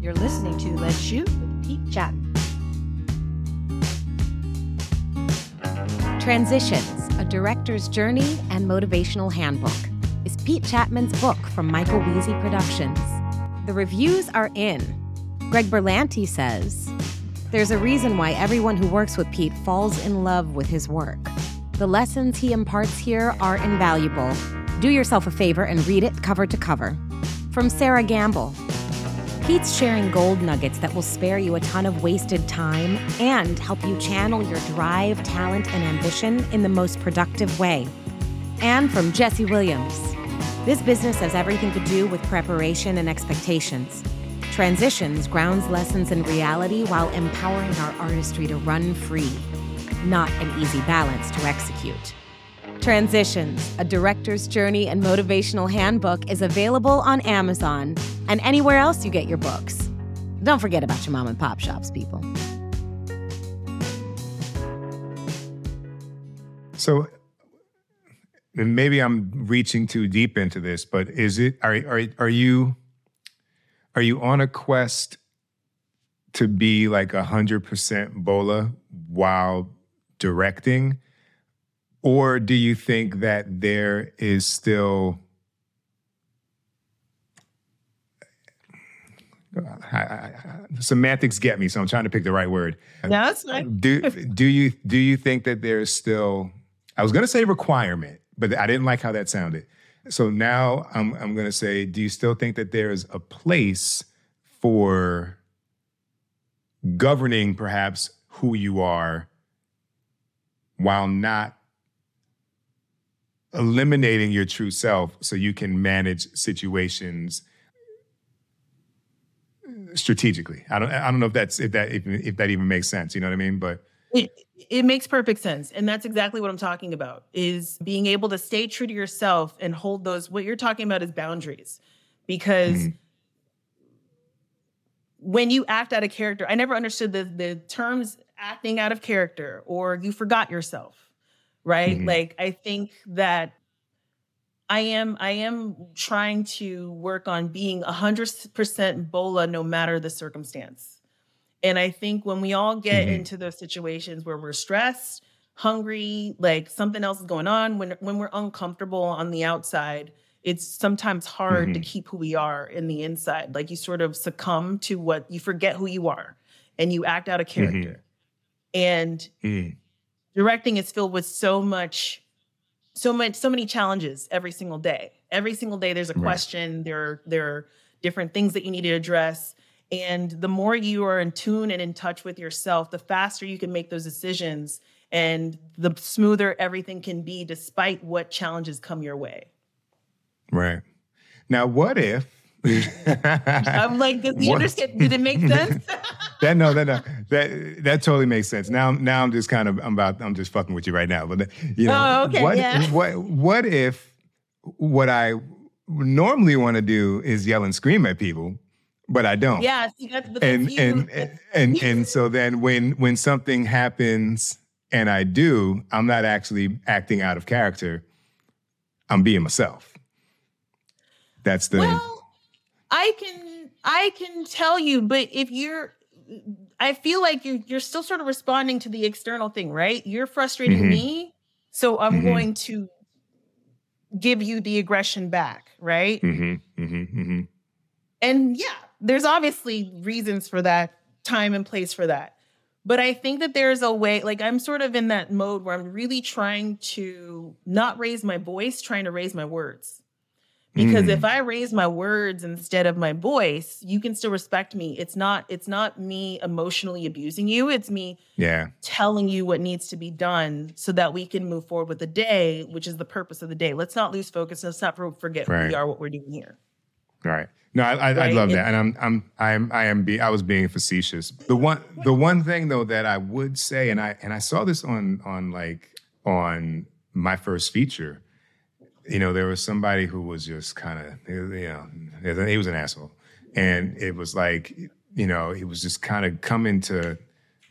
You're listening to Let's Shoot with Pete Chapman. Transitions, a director's journey and motivational handbook is Pete Chapman's book from Michael Wiese Productions. The reviews are in. Greg Berlanti says, There's a reason why everyone who works with Pete falls in love with his work. The lessons he imparts here are invaluable. Do yourself a favor and read it cover to cover. From Sarah Gamble. Pete's sharing gold nuggets that will spare you a ton of wasted time and help you channel your drive, talent, and ambition in the most productive way. And from Jesse Williams. This business has everything to do with preparation and expectations. Transitions grounds lessons in reality while empowering our artistry to run free. Not an easy balance to execute. Transitions, a director's journey and motivational handbook, is available on Amazon and anywhere else you get your books. Don't forget about your mom and pop shops, people. So maybe I'm reaching too deep into this, but is it are are are you are you on a quest to be like a hundred percent Bola while directing? Or do you think that there is still I, I, semantics get me, so I'm trying to pick the right word. No, that's right. do do you do you think that there's still I was going to say requirement, but I didn't like how that sounded. So now I'm I'm going to say, do you still think that there is a place for governing perhaps who you are while not eliminating your true self so you can manage situations strategically. I don't I don't know if that's if that if, if that even makes sense, you know what I mean? But it, it makes perfect sense. And that's exactly what I'm talking about is being able to stay true to yourself and hold those what you're talking about is boundaries. Because mm-hmm. when you act out of character, I never understood the the terms acting out of character or you forgot yourself. Right? Mm-hmm. Like I think that I am I am trying to work on being 100% Bola no matter the circumstance and I think when we all get mm-hmm. into those situations where we're stressed, hungry, like something else is going on, when when we're uncomfortable on the outside, it's sometimes hard mm-hmm. to keep who we are in the inside. Like you sort of succumb to what you forget who you are and you act out of mm-hmm. character. Mm-hmm. And mm. directing is filled with so much so much so many challenges every single day. Every single day there's a question, right. there there are different things that you need to address and the more you are in tune and in touch with yourself, the faster you can make those decisions and the smoother everything can be despite what challenges come your way. Right. Now, what if I'm like, does he understand? Did it make sense? that no, that no, that that totally makes sense. Now, now I'm just kind of I'm about I'm just fucking with you right now. But you know, oh, okay, what yeah. what what if what I normally want to do is yell and scream at people, but I don't. Yeah, see, that's, and, and, and and and so then when when something happens and I do, I'm not actually acting out of character. I'm being myself. That's the. Well, I can I can tell you, but if you're, I feel like you you're still sort of responding to the external thing, right? You're frustrating mm-hmm. me, so I'm mm-hmm. going to give you the aggression back, right? Mm-hmm. mm-hmm. mm-hmm. And yeah, there's obviously reasons for that, time and place for that. But I think that there's a way, like I'm sort of in that mode where I'm really trying to not raise my voice, trying to raise my words. because Mm. if i raise my words instead of my voice you can still respect me it's not it's not me emotionally abusing you it's me Yeah. telling you what needs to be done so that we can move forward with the day which is the purpose of the day let's not lose focus let's not for- forget who we are what we're doing here Right. No, I, I, I love that, and I'm, I'm, I'm, I am, be, I was being facetious. The one, the one thing though that I would say, and I, and I saw this on, on like, on my first feature. You know, there was somebody who was just kind of, you know, he was an asshole, and it was like, you know, he was just kind of coming to,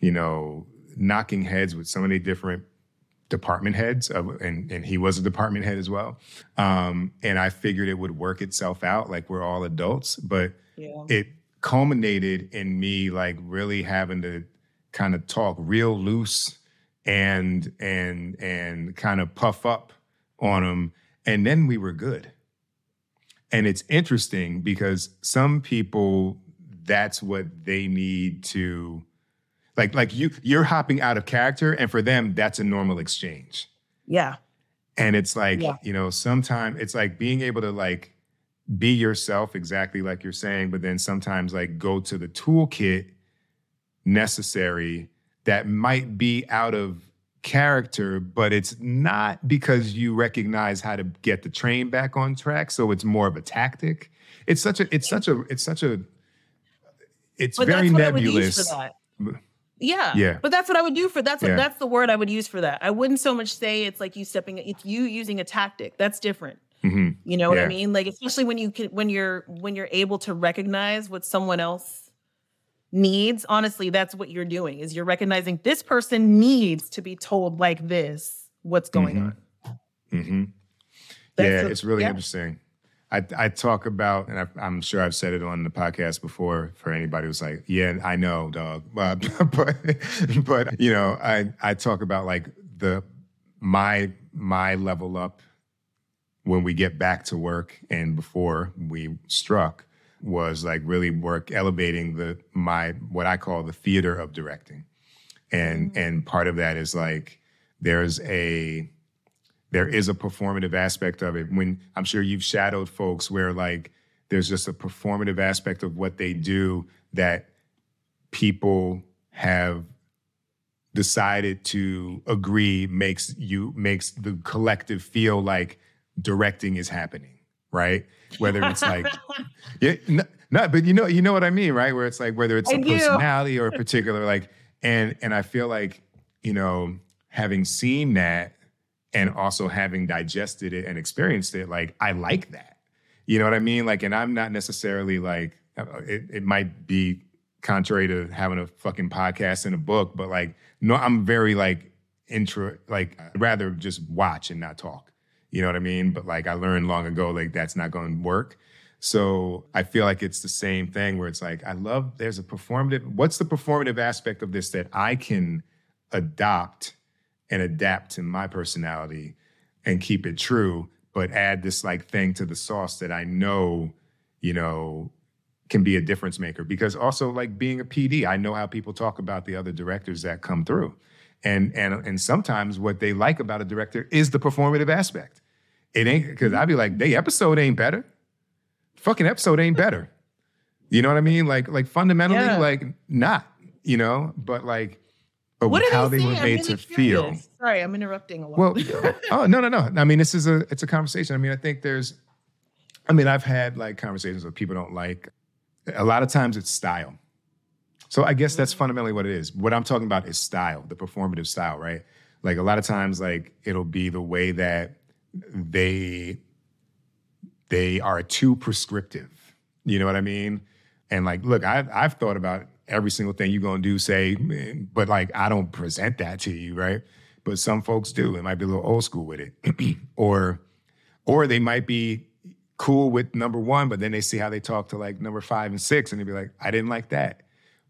you know, knocking heads with so many different department heads of, and, and he was a department head as well. Um, and i figured it would work itself out like we're all adults but yeah. it culminated in me like really having to kind of talk real loose and and and kind of puff up on him and then we were good. And it's interesting because some people that's what they need to like like you you're hopping out of character and for them that's a normal exchange yeah and it's like Yeah. you know sometimes it's like being able to like be yourself exactly like you're saying but then sometimes like go to the toolkit necessary that might be out of character but it's not because you recognize how to get the train back on track so it's more of a tactic it's such a it's such a it's such a it's but very that's what I would use nebulous for that. B- Yeah. Yeah. But that's what I would do for that's what Yeah. that's the word I would use for that. I wouldn't so much say it's like you stepping it's you using a tactic. That's different. Mhm. You know what I mean? Like especially when you can when you're when you're able to recognize what someone else needs, honestly, that's what you're doing. Is you're recognizing this person needs to be told like this what's going Mhm. on. hmm yeah, a- it's really yeah. interesting. I, I talk about, and I, I'm sure I've said it on the podcast before for anybody who's like, yeah, I know, dog. But, but, but you know, I, I talk about like the, my, my level up when we get back to work and before we struck was like really work elevating the, my, what I call the theater of directing. And, mm. and part of that is like, there's a, there is a performative aspect of it. When I'm sure you've shadowed folks where like there's just a performative aspect of what they do that people have decided to agree makes you makes the collective feel like directing is happening, right? Whether it's like yeah, no, no, but you know, you know what I mean, right? Where it's like whether it's I a do. personality or a particular like, and and I feel like you know, having seen that and also having digested it and experienced it, like I like that. You know what I mean? Like, and I'm not necessarily like it. It might be contrary to having a fucking podcast and a book, but like, no, I'm very like intro. Like, I'd rather just watch and not talk. You know what I mean? But like, I learned long ago, like that's not going to work. So I feel like it's the same thing where it's like, I love. There's a performative. What's the performative aspect of this that I can adopt and adapt to my personality and keep it true, but add this like thing to the sauce that I know, you know, can be a difference maker. Because also like being a PD, I know how people talk about the other directors that come through. And and and sometimes what they like about a director is the performative aspect. It ain't because I'd be like, the episode ain't better. Fucking episode ain't better. You know what I mean? Like, like fundamentally, Yeah. like not, you know, but like but What how they they were made really to feel. Sorry, I'm interrupting a lot. Well, oh no, no, no. I mean, this is a it's a conversation. I mean, I think there's, I mean, I've had like conversations with people don't like. A lot of times it's style. So I guess that's mm-hmm. fundamentally what it is. What I'm talking about is style, the performative style, right? Like a lot of times, like it'll be the way that they they are too prescriptive. You know what I mean? And like, look, I've I've thought about every single thing you're gonna do, say, but like I don't present that to you, right? But some folks do. It might be a little old school with it. or or they might be cool with number one, but then they see how they talk to like number five and six, and they be like, I didn't like that.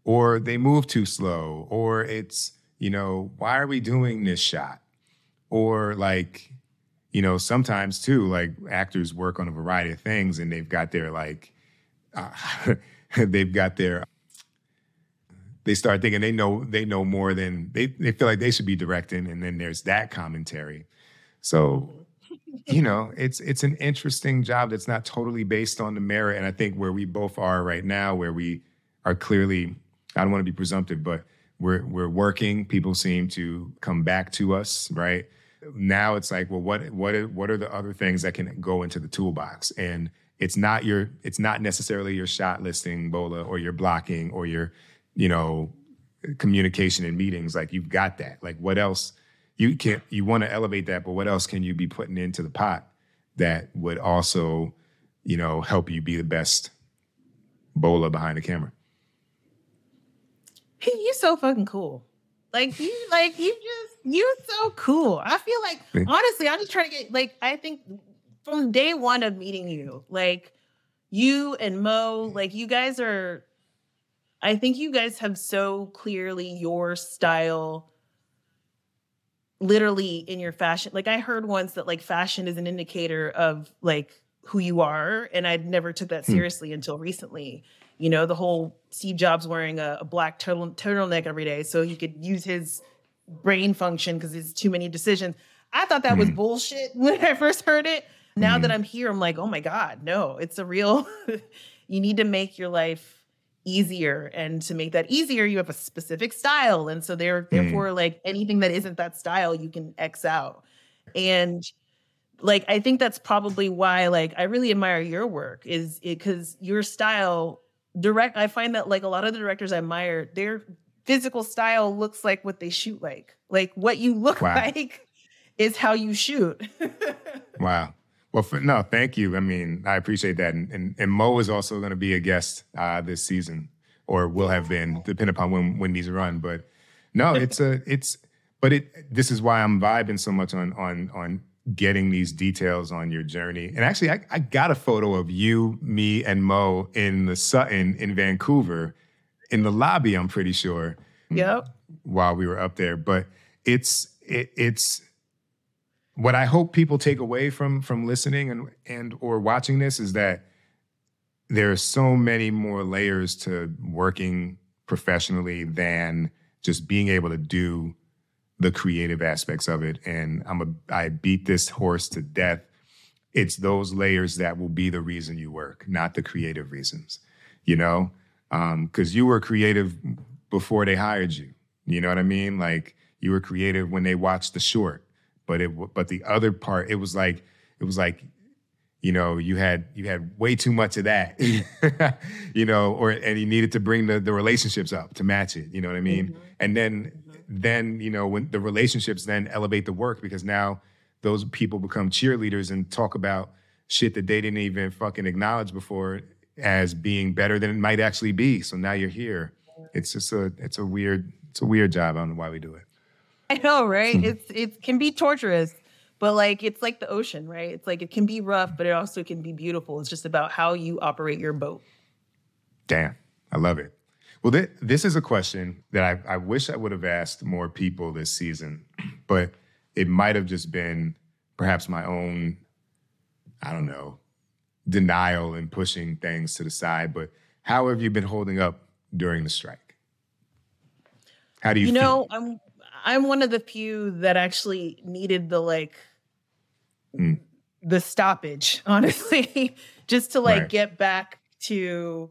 Or they move too slow, or it's, you know, why are we doing this shot? Or like, you know, sometimes too, like actors work on a variety of things and they've got their like, uh, they've got their, they start thinking they know they know more than they they feel like they should be directing, and then there's that commentary. So you know, it's it's an interesting job that's not totally based on the merit. And I think where we both are right now, where we are clearly, I don't want to be presumptive, but we're we're working. People seem to come back to us, right? Now it's like, well, what what what are the other things that can go into the toolbox? And it's not your it's not necessarily your shot listing, Bola, or your blocking, or your, you know, communication and meetings. Like you've got that. Like what else? You can you want to elevate that, but what else can you be putting into the pot that would also, you know, help you be the best Bola behind the camera? you so fucking cool. Like you, like you just—you're so cool. I feel like honestly, I'm just trying to get like I think from day one of meeting you, like you and Mo, like you guys are. I think you guys have so clearly your style literally in your fashion. Like I heard once that like fashion is an indicator of like who you are and I never took that hmm. seriously hmm. until recently. You know, the whole Steve Jobs wearing a, a black turtle, turtleneck every day so he could use his brain function because there's too many decisions. I thought that was bullshit when I first heard it. Now that I'm here, I'm like, oh my God, no, it's a real, you need to make your life easier. And to make that easier, you have a specific style. And so there, mm-hmm. therefore, like anything that isn't that style, you can X out. And like I think that's probably why like I really admire your work is it because your style direct i find that like a lot of the directors i admire their physical style looks like what they shoot like like what you look wow. like is how you shoot wow well for, no thank you i mean i appreciate that and, and, and mo is also going to be a guest uh, this season or will have been depending upon when when these run but no it's a it's but it this is why i'm vibing so much on on on getting these details on your journey. And actually, I, I, got a photo of you, me, and Mo in the Sutton in Vancouver in the lobby, I'm pretty sure. Yep. While we were up there. But it's it, it's what I hope people take away from from listening and and or watching this is that there are so many more layers to working professionally than just being able to do the creative aspects of it. And I'm a I beat this horse to death. It's those layers that will be the reason you work, not the creative reasons. You know, because um, you were creative before they hired you. You know what I mean? Like you were creative when they watched the short, but it but the other part, it was like it was like you know you had you had way too much of that you know or and you needed to bring the the relationships up to match it you know what i mean mm-hmm. and then then you know when the relationships then elevate the work because now those people become cheerleaders and talk about shit that they didn't even fucking acknowledge before as being better than it might actually be. So now you're here. It's just a it's a weird it's a weird job. I don't know why we do it. I know, right? Hmm. it's it can be torturous, but like it's like the ocean, right? It's like it can be rough, but it also can be beautiful. It's just about how you operate your boat. Damn, I love it. Well, th- this is a question that I, I wish I would have asked more people this season, but it might have just been perhaps my own, I don't know, denial and pushing things to the side. But how have you been holding up during the strike? How do you? You feel? know, I'm I'm one of the few that actually needed the like mm. the stoppage, honestly, just to like right. get back to,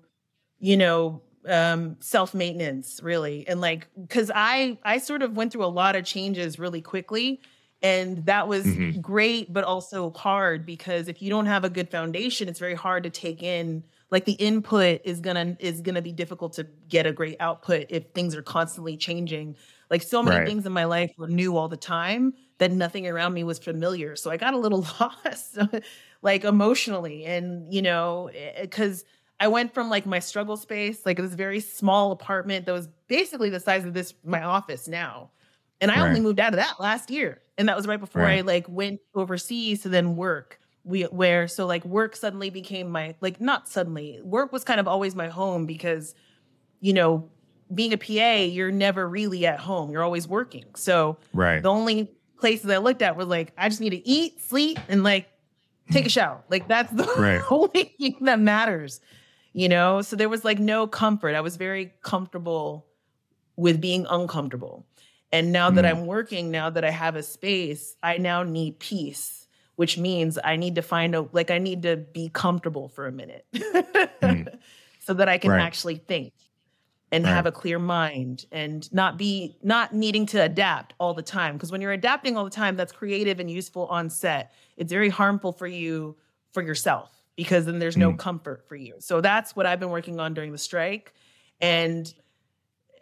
you know, um self-maintenance really and like because i i sort of went through a lot of changes really quickly and that was mm-hmm. great but also hard because if you don't have a good foundation it's very hard to take in like the input is gonna is gonna be difficult to get a great output if things are constantly changing like so many right. things in my life were new all the time that nothing around me was familiar so i got a little lost like emotionally and you know because eh, I went from like my struggle space, like this very small apartment that was basically the size of this my office now. And I right. only moved out of that last year. And that was right before right. I like went overseas to then work. We where so like work suddenly became my like not suddenly. Work was kind of always my home because you know, being a PA, you're never really at home. You're always working. So right. the only places I looked at was like I just need to eat, sleep, and like take a shower. Like that's the right. only thing that matters you know? So there was like no comfort. I was very comfortable with being uncomfortable. And now mm. that I'm working, now that I have a space, I now need peace, which means I need to find a like I need to be comfortable for a minute mm. so that I can right. actually think and right. have a clear mind and not be not needing to adapt all the time. Because when you're adapting all the time that's creative and useful on set. It's very harmful for you for yourself because then there's no mm. comfort for you. So that's what i've been working on during the strike. And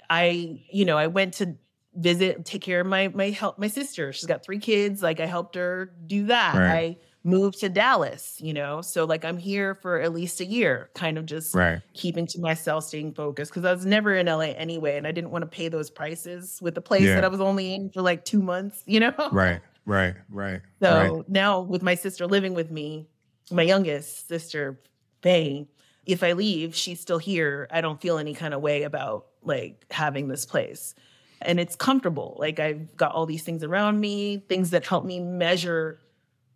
i you know i went to visit take care of my my help my sister. She's got three kids. Like i helped her do that. Right. i moved to dallas you know so like i'm here for at least a year kind of just right. keeping to myself staying focused because i was never in la anyway and i didn't want to pay those prices with the place yeah. that i was only in for like two months you know right right right so right. now with my sister living with me my youngest sister Faye, if i leave she's still here i don't feel any kind of way about like having this place and it's comfortable. Like I've got all these things around me, things that help me measure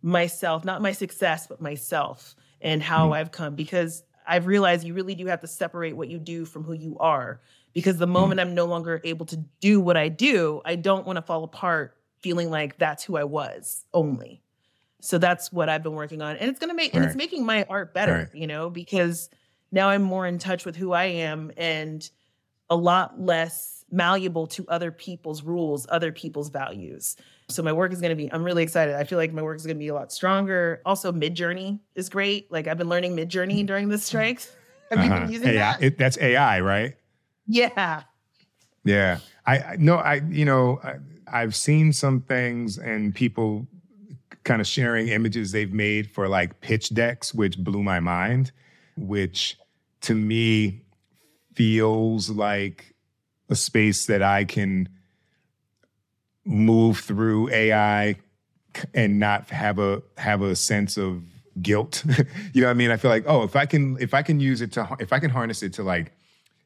myself, not my success, but myself and how mm. I've come because I've realized you really do have to separate what you do from who you are. Because the moment mm. I'm no longer able to do what I do, I don't want to fall apart feeling like that's who I was only. So that's what I've been working on. And it's going to make, right. and it's making my art better, right. you know, because now I'm more in touch with who I am and a lot less malleable to other people's rules, other people's values. So my work is going to be I'm really excited. I feel like my work is going to be a lot stronger. Also Midjourney is great. Like I've been learning Midjourney during the strikes. Have uh-huh. you been using AI, that? It, that's AI, right? Yeah. Yeah. I, I no I you know I, I've seen some things and people kind of sharing images they've made for like pitch decks which blew my mind which to me feels like a space that I can move through AI and not have a have a sense of guilt. you know what I mean? I feel like, oh, if I can if I can use it to if I can harness it to like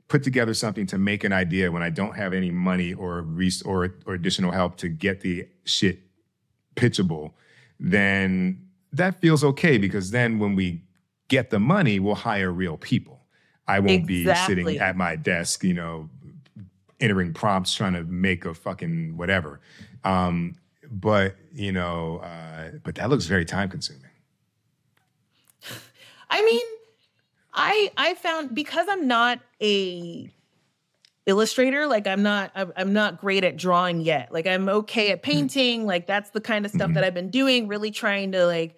put together something to make an idea when I don't have any money or res- or or additional help to get the shit pitchable, then that feels okay because then when we get the money, we'll hire real people. I won't exactly. be sitting at my desk, you know, entering prompts trying to make a fucking whatever. Um, but you know, uh, but that looks very time consuming. I mean, I I found because I'm not a illustrator like i'm not i'm not great at drawing yet like i'm okay at mm-hmm. painting like that's the kind of stuff mm-hmm. that i've been doing really trying to like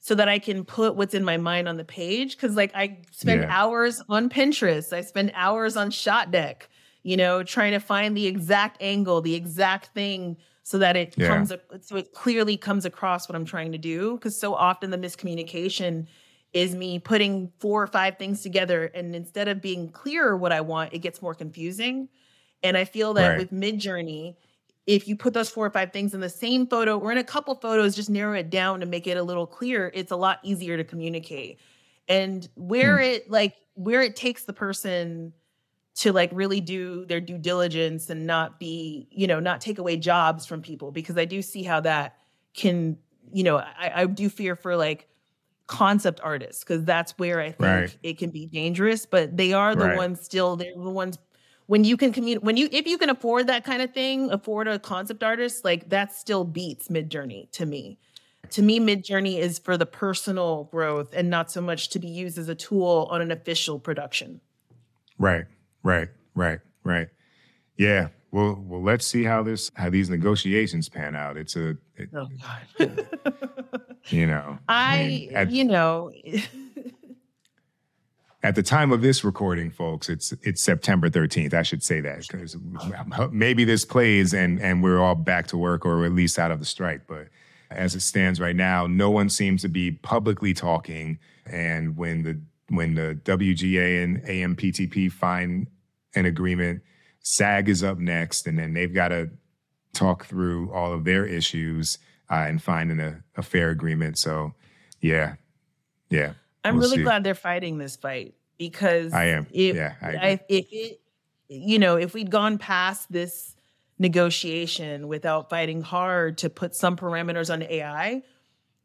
so that i can put what's in my mind on the page because like i spend yeah. hours on pinterest i spend hours on Shotdeck you know, trying to find the exact angle, the exact thing so that it yeah. comes so it clearly comes across what I'm trying to do because so often the miscommunication is me putting four or five things together and instead of being clear what I want, it gets more confusing. And I feel that right. with Midjourney, if you put those four or five things in the same photo or in a couple photos, just narrow it down to make it a little clear, it's a lot easier to communicate. And where hmm. it like where it takes the person to like really do their due diligence and not be, you know, not take away jobs from people because I do see how that can, you know, I, I do fear for like concept artists because that's where I think right. it can be dangerous. But they are the right. ones still, they're the ones when you can communicate when you if you can afford that kind of thing, afford a concept artist, like that still beats Midjourney to me. To me, Midjourney is for the personal growth and not so much to be used as a tool on an official production. Right. Right, right, right. Yeah. Well, well, let's see how this how these negotiations pan out. It's a, it, oh God. you know, I, I mean, at, you know. at the time of this recording, folks, it's it's September 13th. I should say that because maybe this plays and and we're all back to work or at least out of the strike. But as it stands right now, no one seems to be publicly talking. And when the when the WGA and AMPTP find an agreement, SAG is up next, and then they've got to talk through all of their issues uh, and finding a, a, fair agreement. So, yeah, yeah. I'm we'll really see. glad they're fighting this fight because I am. If, yeah, I I, if it, you know, if we'd gone past this negotiation without fighting hard to put some parameters on AI,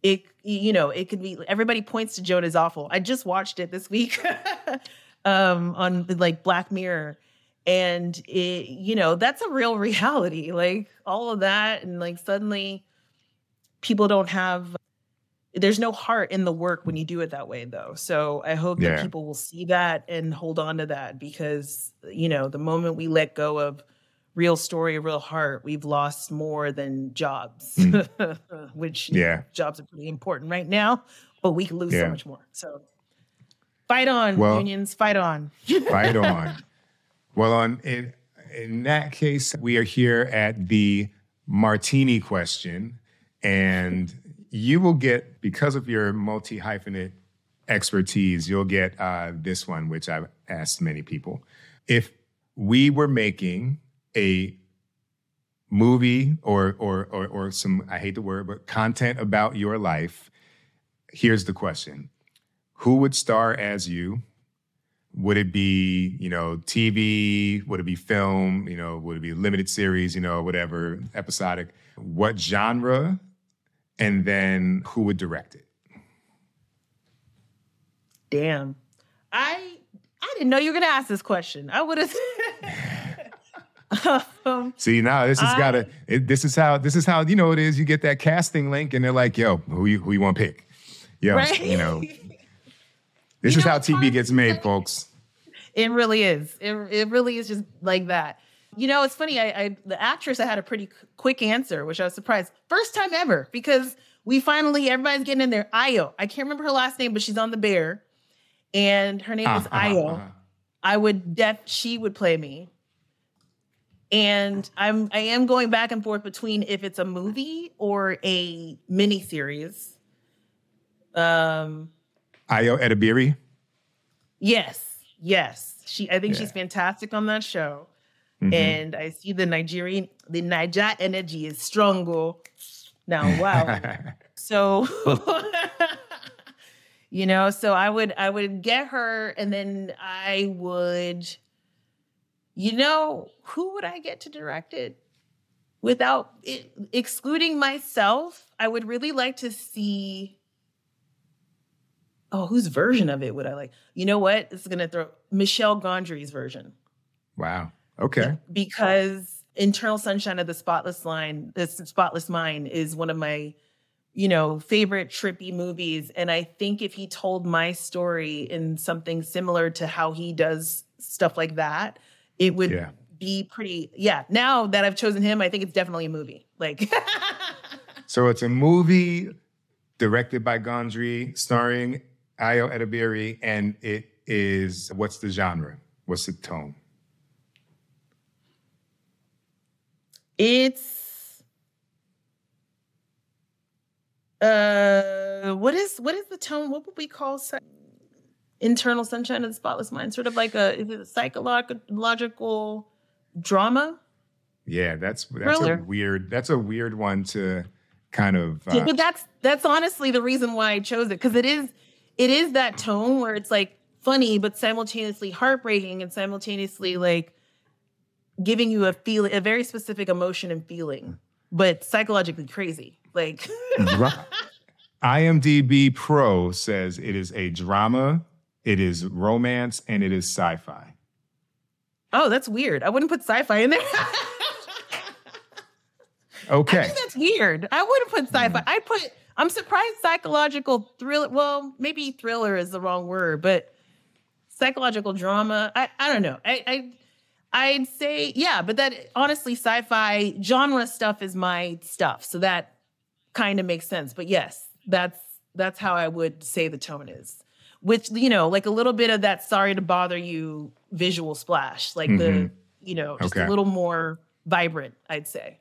it you know it could be everybody points to joan is awful i just watched it this week um on like black mirror and it you know that's a real reality like all of that and like suddenly people don't have there's no heart in the work when you do it that way though so i hope Yeah. that people will see that and hold on to that because you know the moment we let go of real story real heart we've lost more than jobs which Yeah. jobs are pretty important right now but we can lose Yeah. so much more so fight on Well- unions fight on Fight on. Well, on in, in that case, we are here at the martini question, and you will get because of your multi hyphenate expertise, you'll get uh, this one, which I've asked many people. If we were making a movie or or or, or some I hate the word, but content about your life, here's the question: Who would star as you? would it be you know tv would it be film? You know would it be limited series? You know whatever episodic. What genre? And then who would direct it? Damn. I i didn't know you were gonna ask this question. I would have um, see now this has got to this is how this is how you know it is you get that casting link and they're like yo who you who you want to pick? Yo right. you know this You is know, how tv gets made folks It really is. It, it really is just like that. You know, it's funny. I, I the actress I had a pretty quick answer, which I was surprised. First time ever because we finally everybody's getting in there. Ayo. I can't remember her last name, but she's on the bear, and her name is Uh, uh, Ayo. uh. I would def she would play me. And I'm I am going back and forth between if it's a movie or a mini series. Um ayo edebiri Yes, yes. She I think she's fantastic on that show. Mhm. And I see the Nigerian the Niger energy is stronger. Now, wow. so you know, so I would I would get her and then I would you know, who would I get to direct it? Without it, excluding myself, I would really like to see oh, whose version of it would I like? You know what? It's gonna throw Michel Gondry's version wow okay because Eternal Sunshine of the Spotless Line, the Spotless Mind, is one of my, you know, favorite trippy movies. And I think if he told my story in something similar to how he does stuff like that, it would Yeah. be pretty. Yeah. Now that I've chosen him, I think it's definitely a movie. Like, So it's a movie directed by Gondry, starring Ayo Edebiri, and it is what's the genre? What's the tone? it's uh what is what is the tone what would we call si- eternal sunshine of the spotless mind sort of like a is it a psychological drama Yeah, that's that's Thriller. a weird that's a weird one to kind of Yeah, uh, but that's that's honestly the reason why i chose it because it is it is that tone where it's like funny but simultaneously heartbreaking and simultaneously like giving you a feel a very specific emotion and feeling but psychologically crazy like IMDb Pro says it is a drama, it is romance, and it is sci-fi. Oh, that's weird. I wouldn't put sci-fi in there. I Okay. think that's weird. I wouldn't put sci-fi. Mm-hmm. I'd put. I'm surprised psychological thriller. Well, maybe thriller is the wrong word, but psychological drama. I I don't know. I I I'd say yeah, but that honestly, sci-fi genre stuff is my stuff, so that kind of makes sense. But yes, that's that's how I would say the tone is. Which you know, like a little bit of that "sorry to bother you" visual splash, like the Mhm. you know, just Okay. a little more vibrant, I'd say.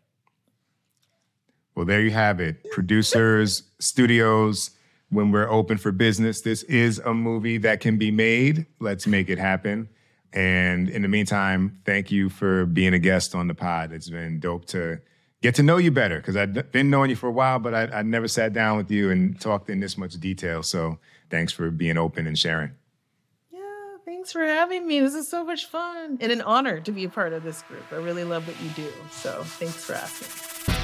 Well, there you have it. Producers, studios, when we're open for business, this is a movie that can be made. Let's make it happen. And in the meantime, thank you for being a guest on the pod. It's been dope to get to know you better because I've been knowing you for a while, but I, I never sat down with you and talked in this much detail. So thanks for being open and sharing. Yeah, thanks for having me. This is so much fun and an honor to be a part of this group. I really love what you do. So thanks for asking.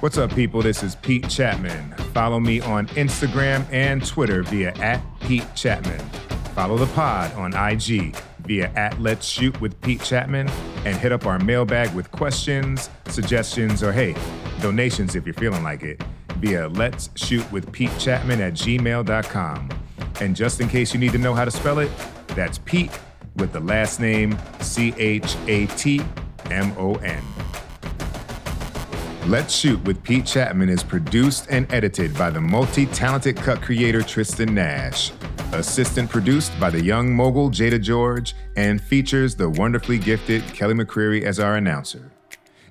What's up, people? This is Pete Chatmon. Follow me on Instagram and Twitter via at Pete Chatmon. Follow the pod on IG via at Let's Shoot with Pete Chatmon and hit up our mailbag with questions, suggestions, or hey, donations if you're feeling like it via Let's Shoot with Pete Chatmon at gmail.com. And just in case you need to know how to spell it, that's Pete with the last name C H A T M O N. Let's Shoot with Pete Chatmon is produced and edited by the multi talented cut creator Tristan Nash, assistant produced by the young mogul Jada George, and features the wonderfully gifted Kelly McCreary as our announcer.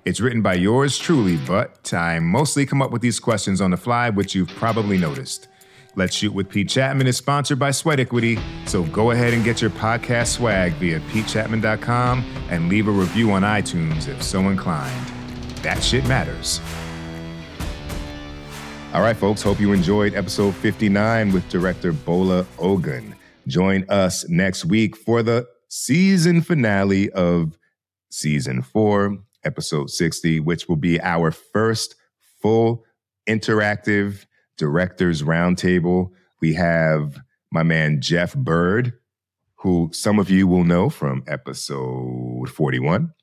It's written by yours truly, but I mostly come up with these questions on the fly, which you've probably noticed. Let's Shoot with Pete Chatmon is sponsored by Sweat Equity, so go ahead and get your podcast swag via petechatmon.com and leave a review on iTunes if so inclined. That shit matters. All right, folks, hope you enjoyed episode 59 with director Bola Ogun. Join us next week for the season finale of season four, episode 60, which will be our first full interactive directors roundtable. We have my man Jeff Byrd, who some of you will know from episode 41.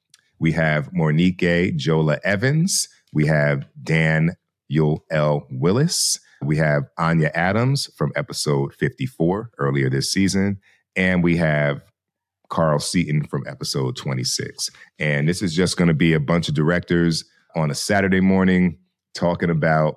We have Monique Jola Evans. We have Dan Yul L. Willis. We have Anya Adams from episode 54 earlier this season. And we have Carl Seaton from episode 26. And this is just going to be a bunch of directors on a Saturday morning talking about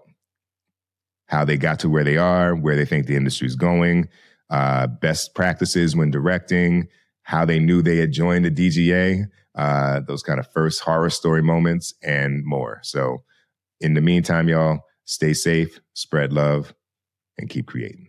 how they got to where they are, where they think the industry is going, uh, best practices when directing, how they knew they had joined the DGA, uh, those kind of first horror story moments, and more. So, in the meantime, y'all, stay safe, spread love, and keep creating.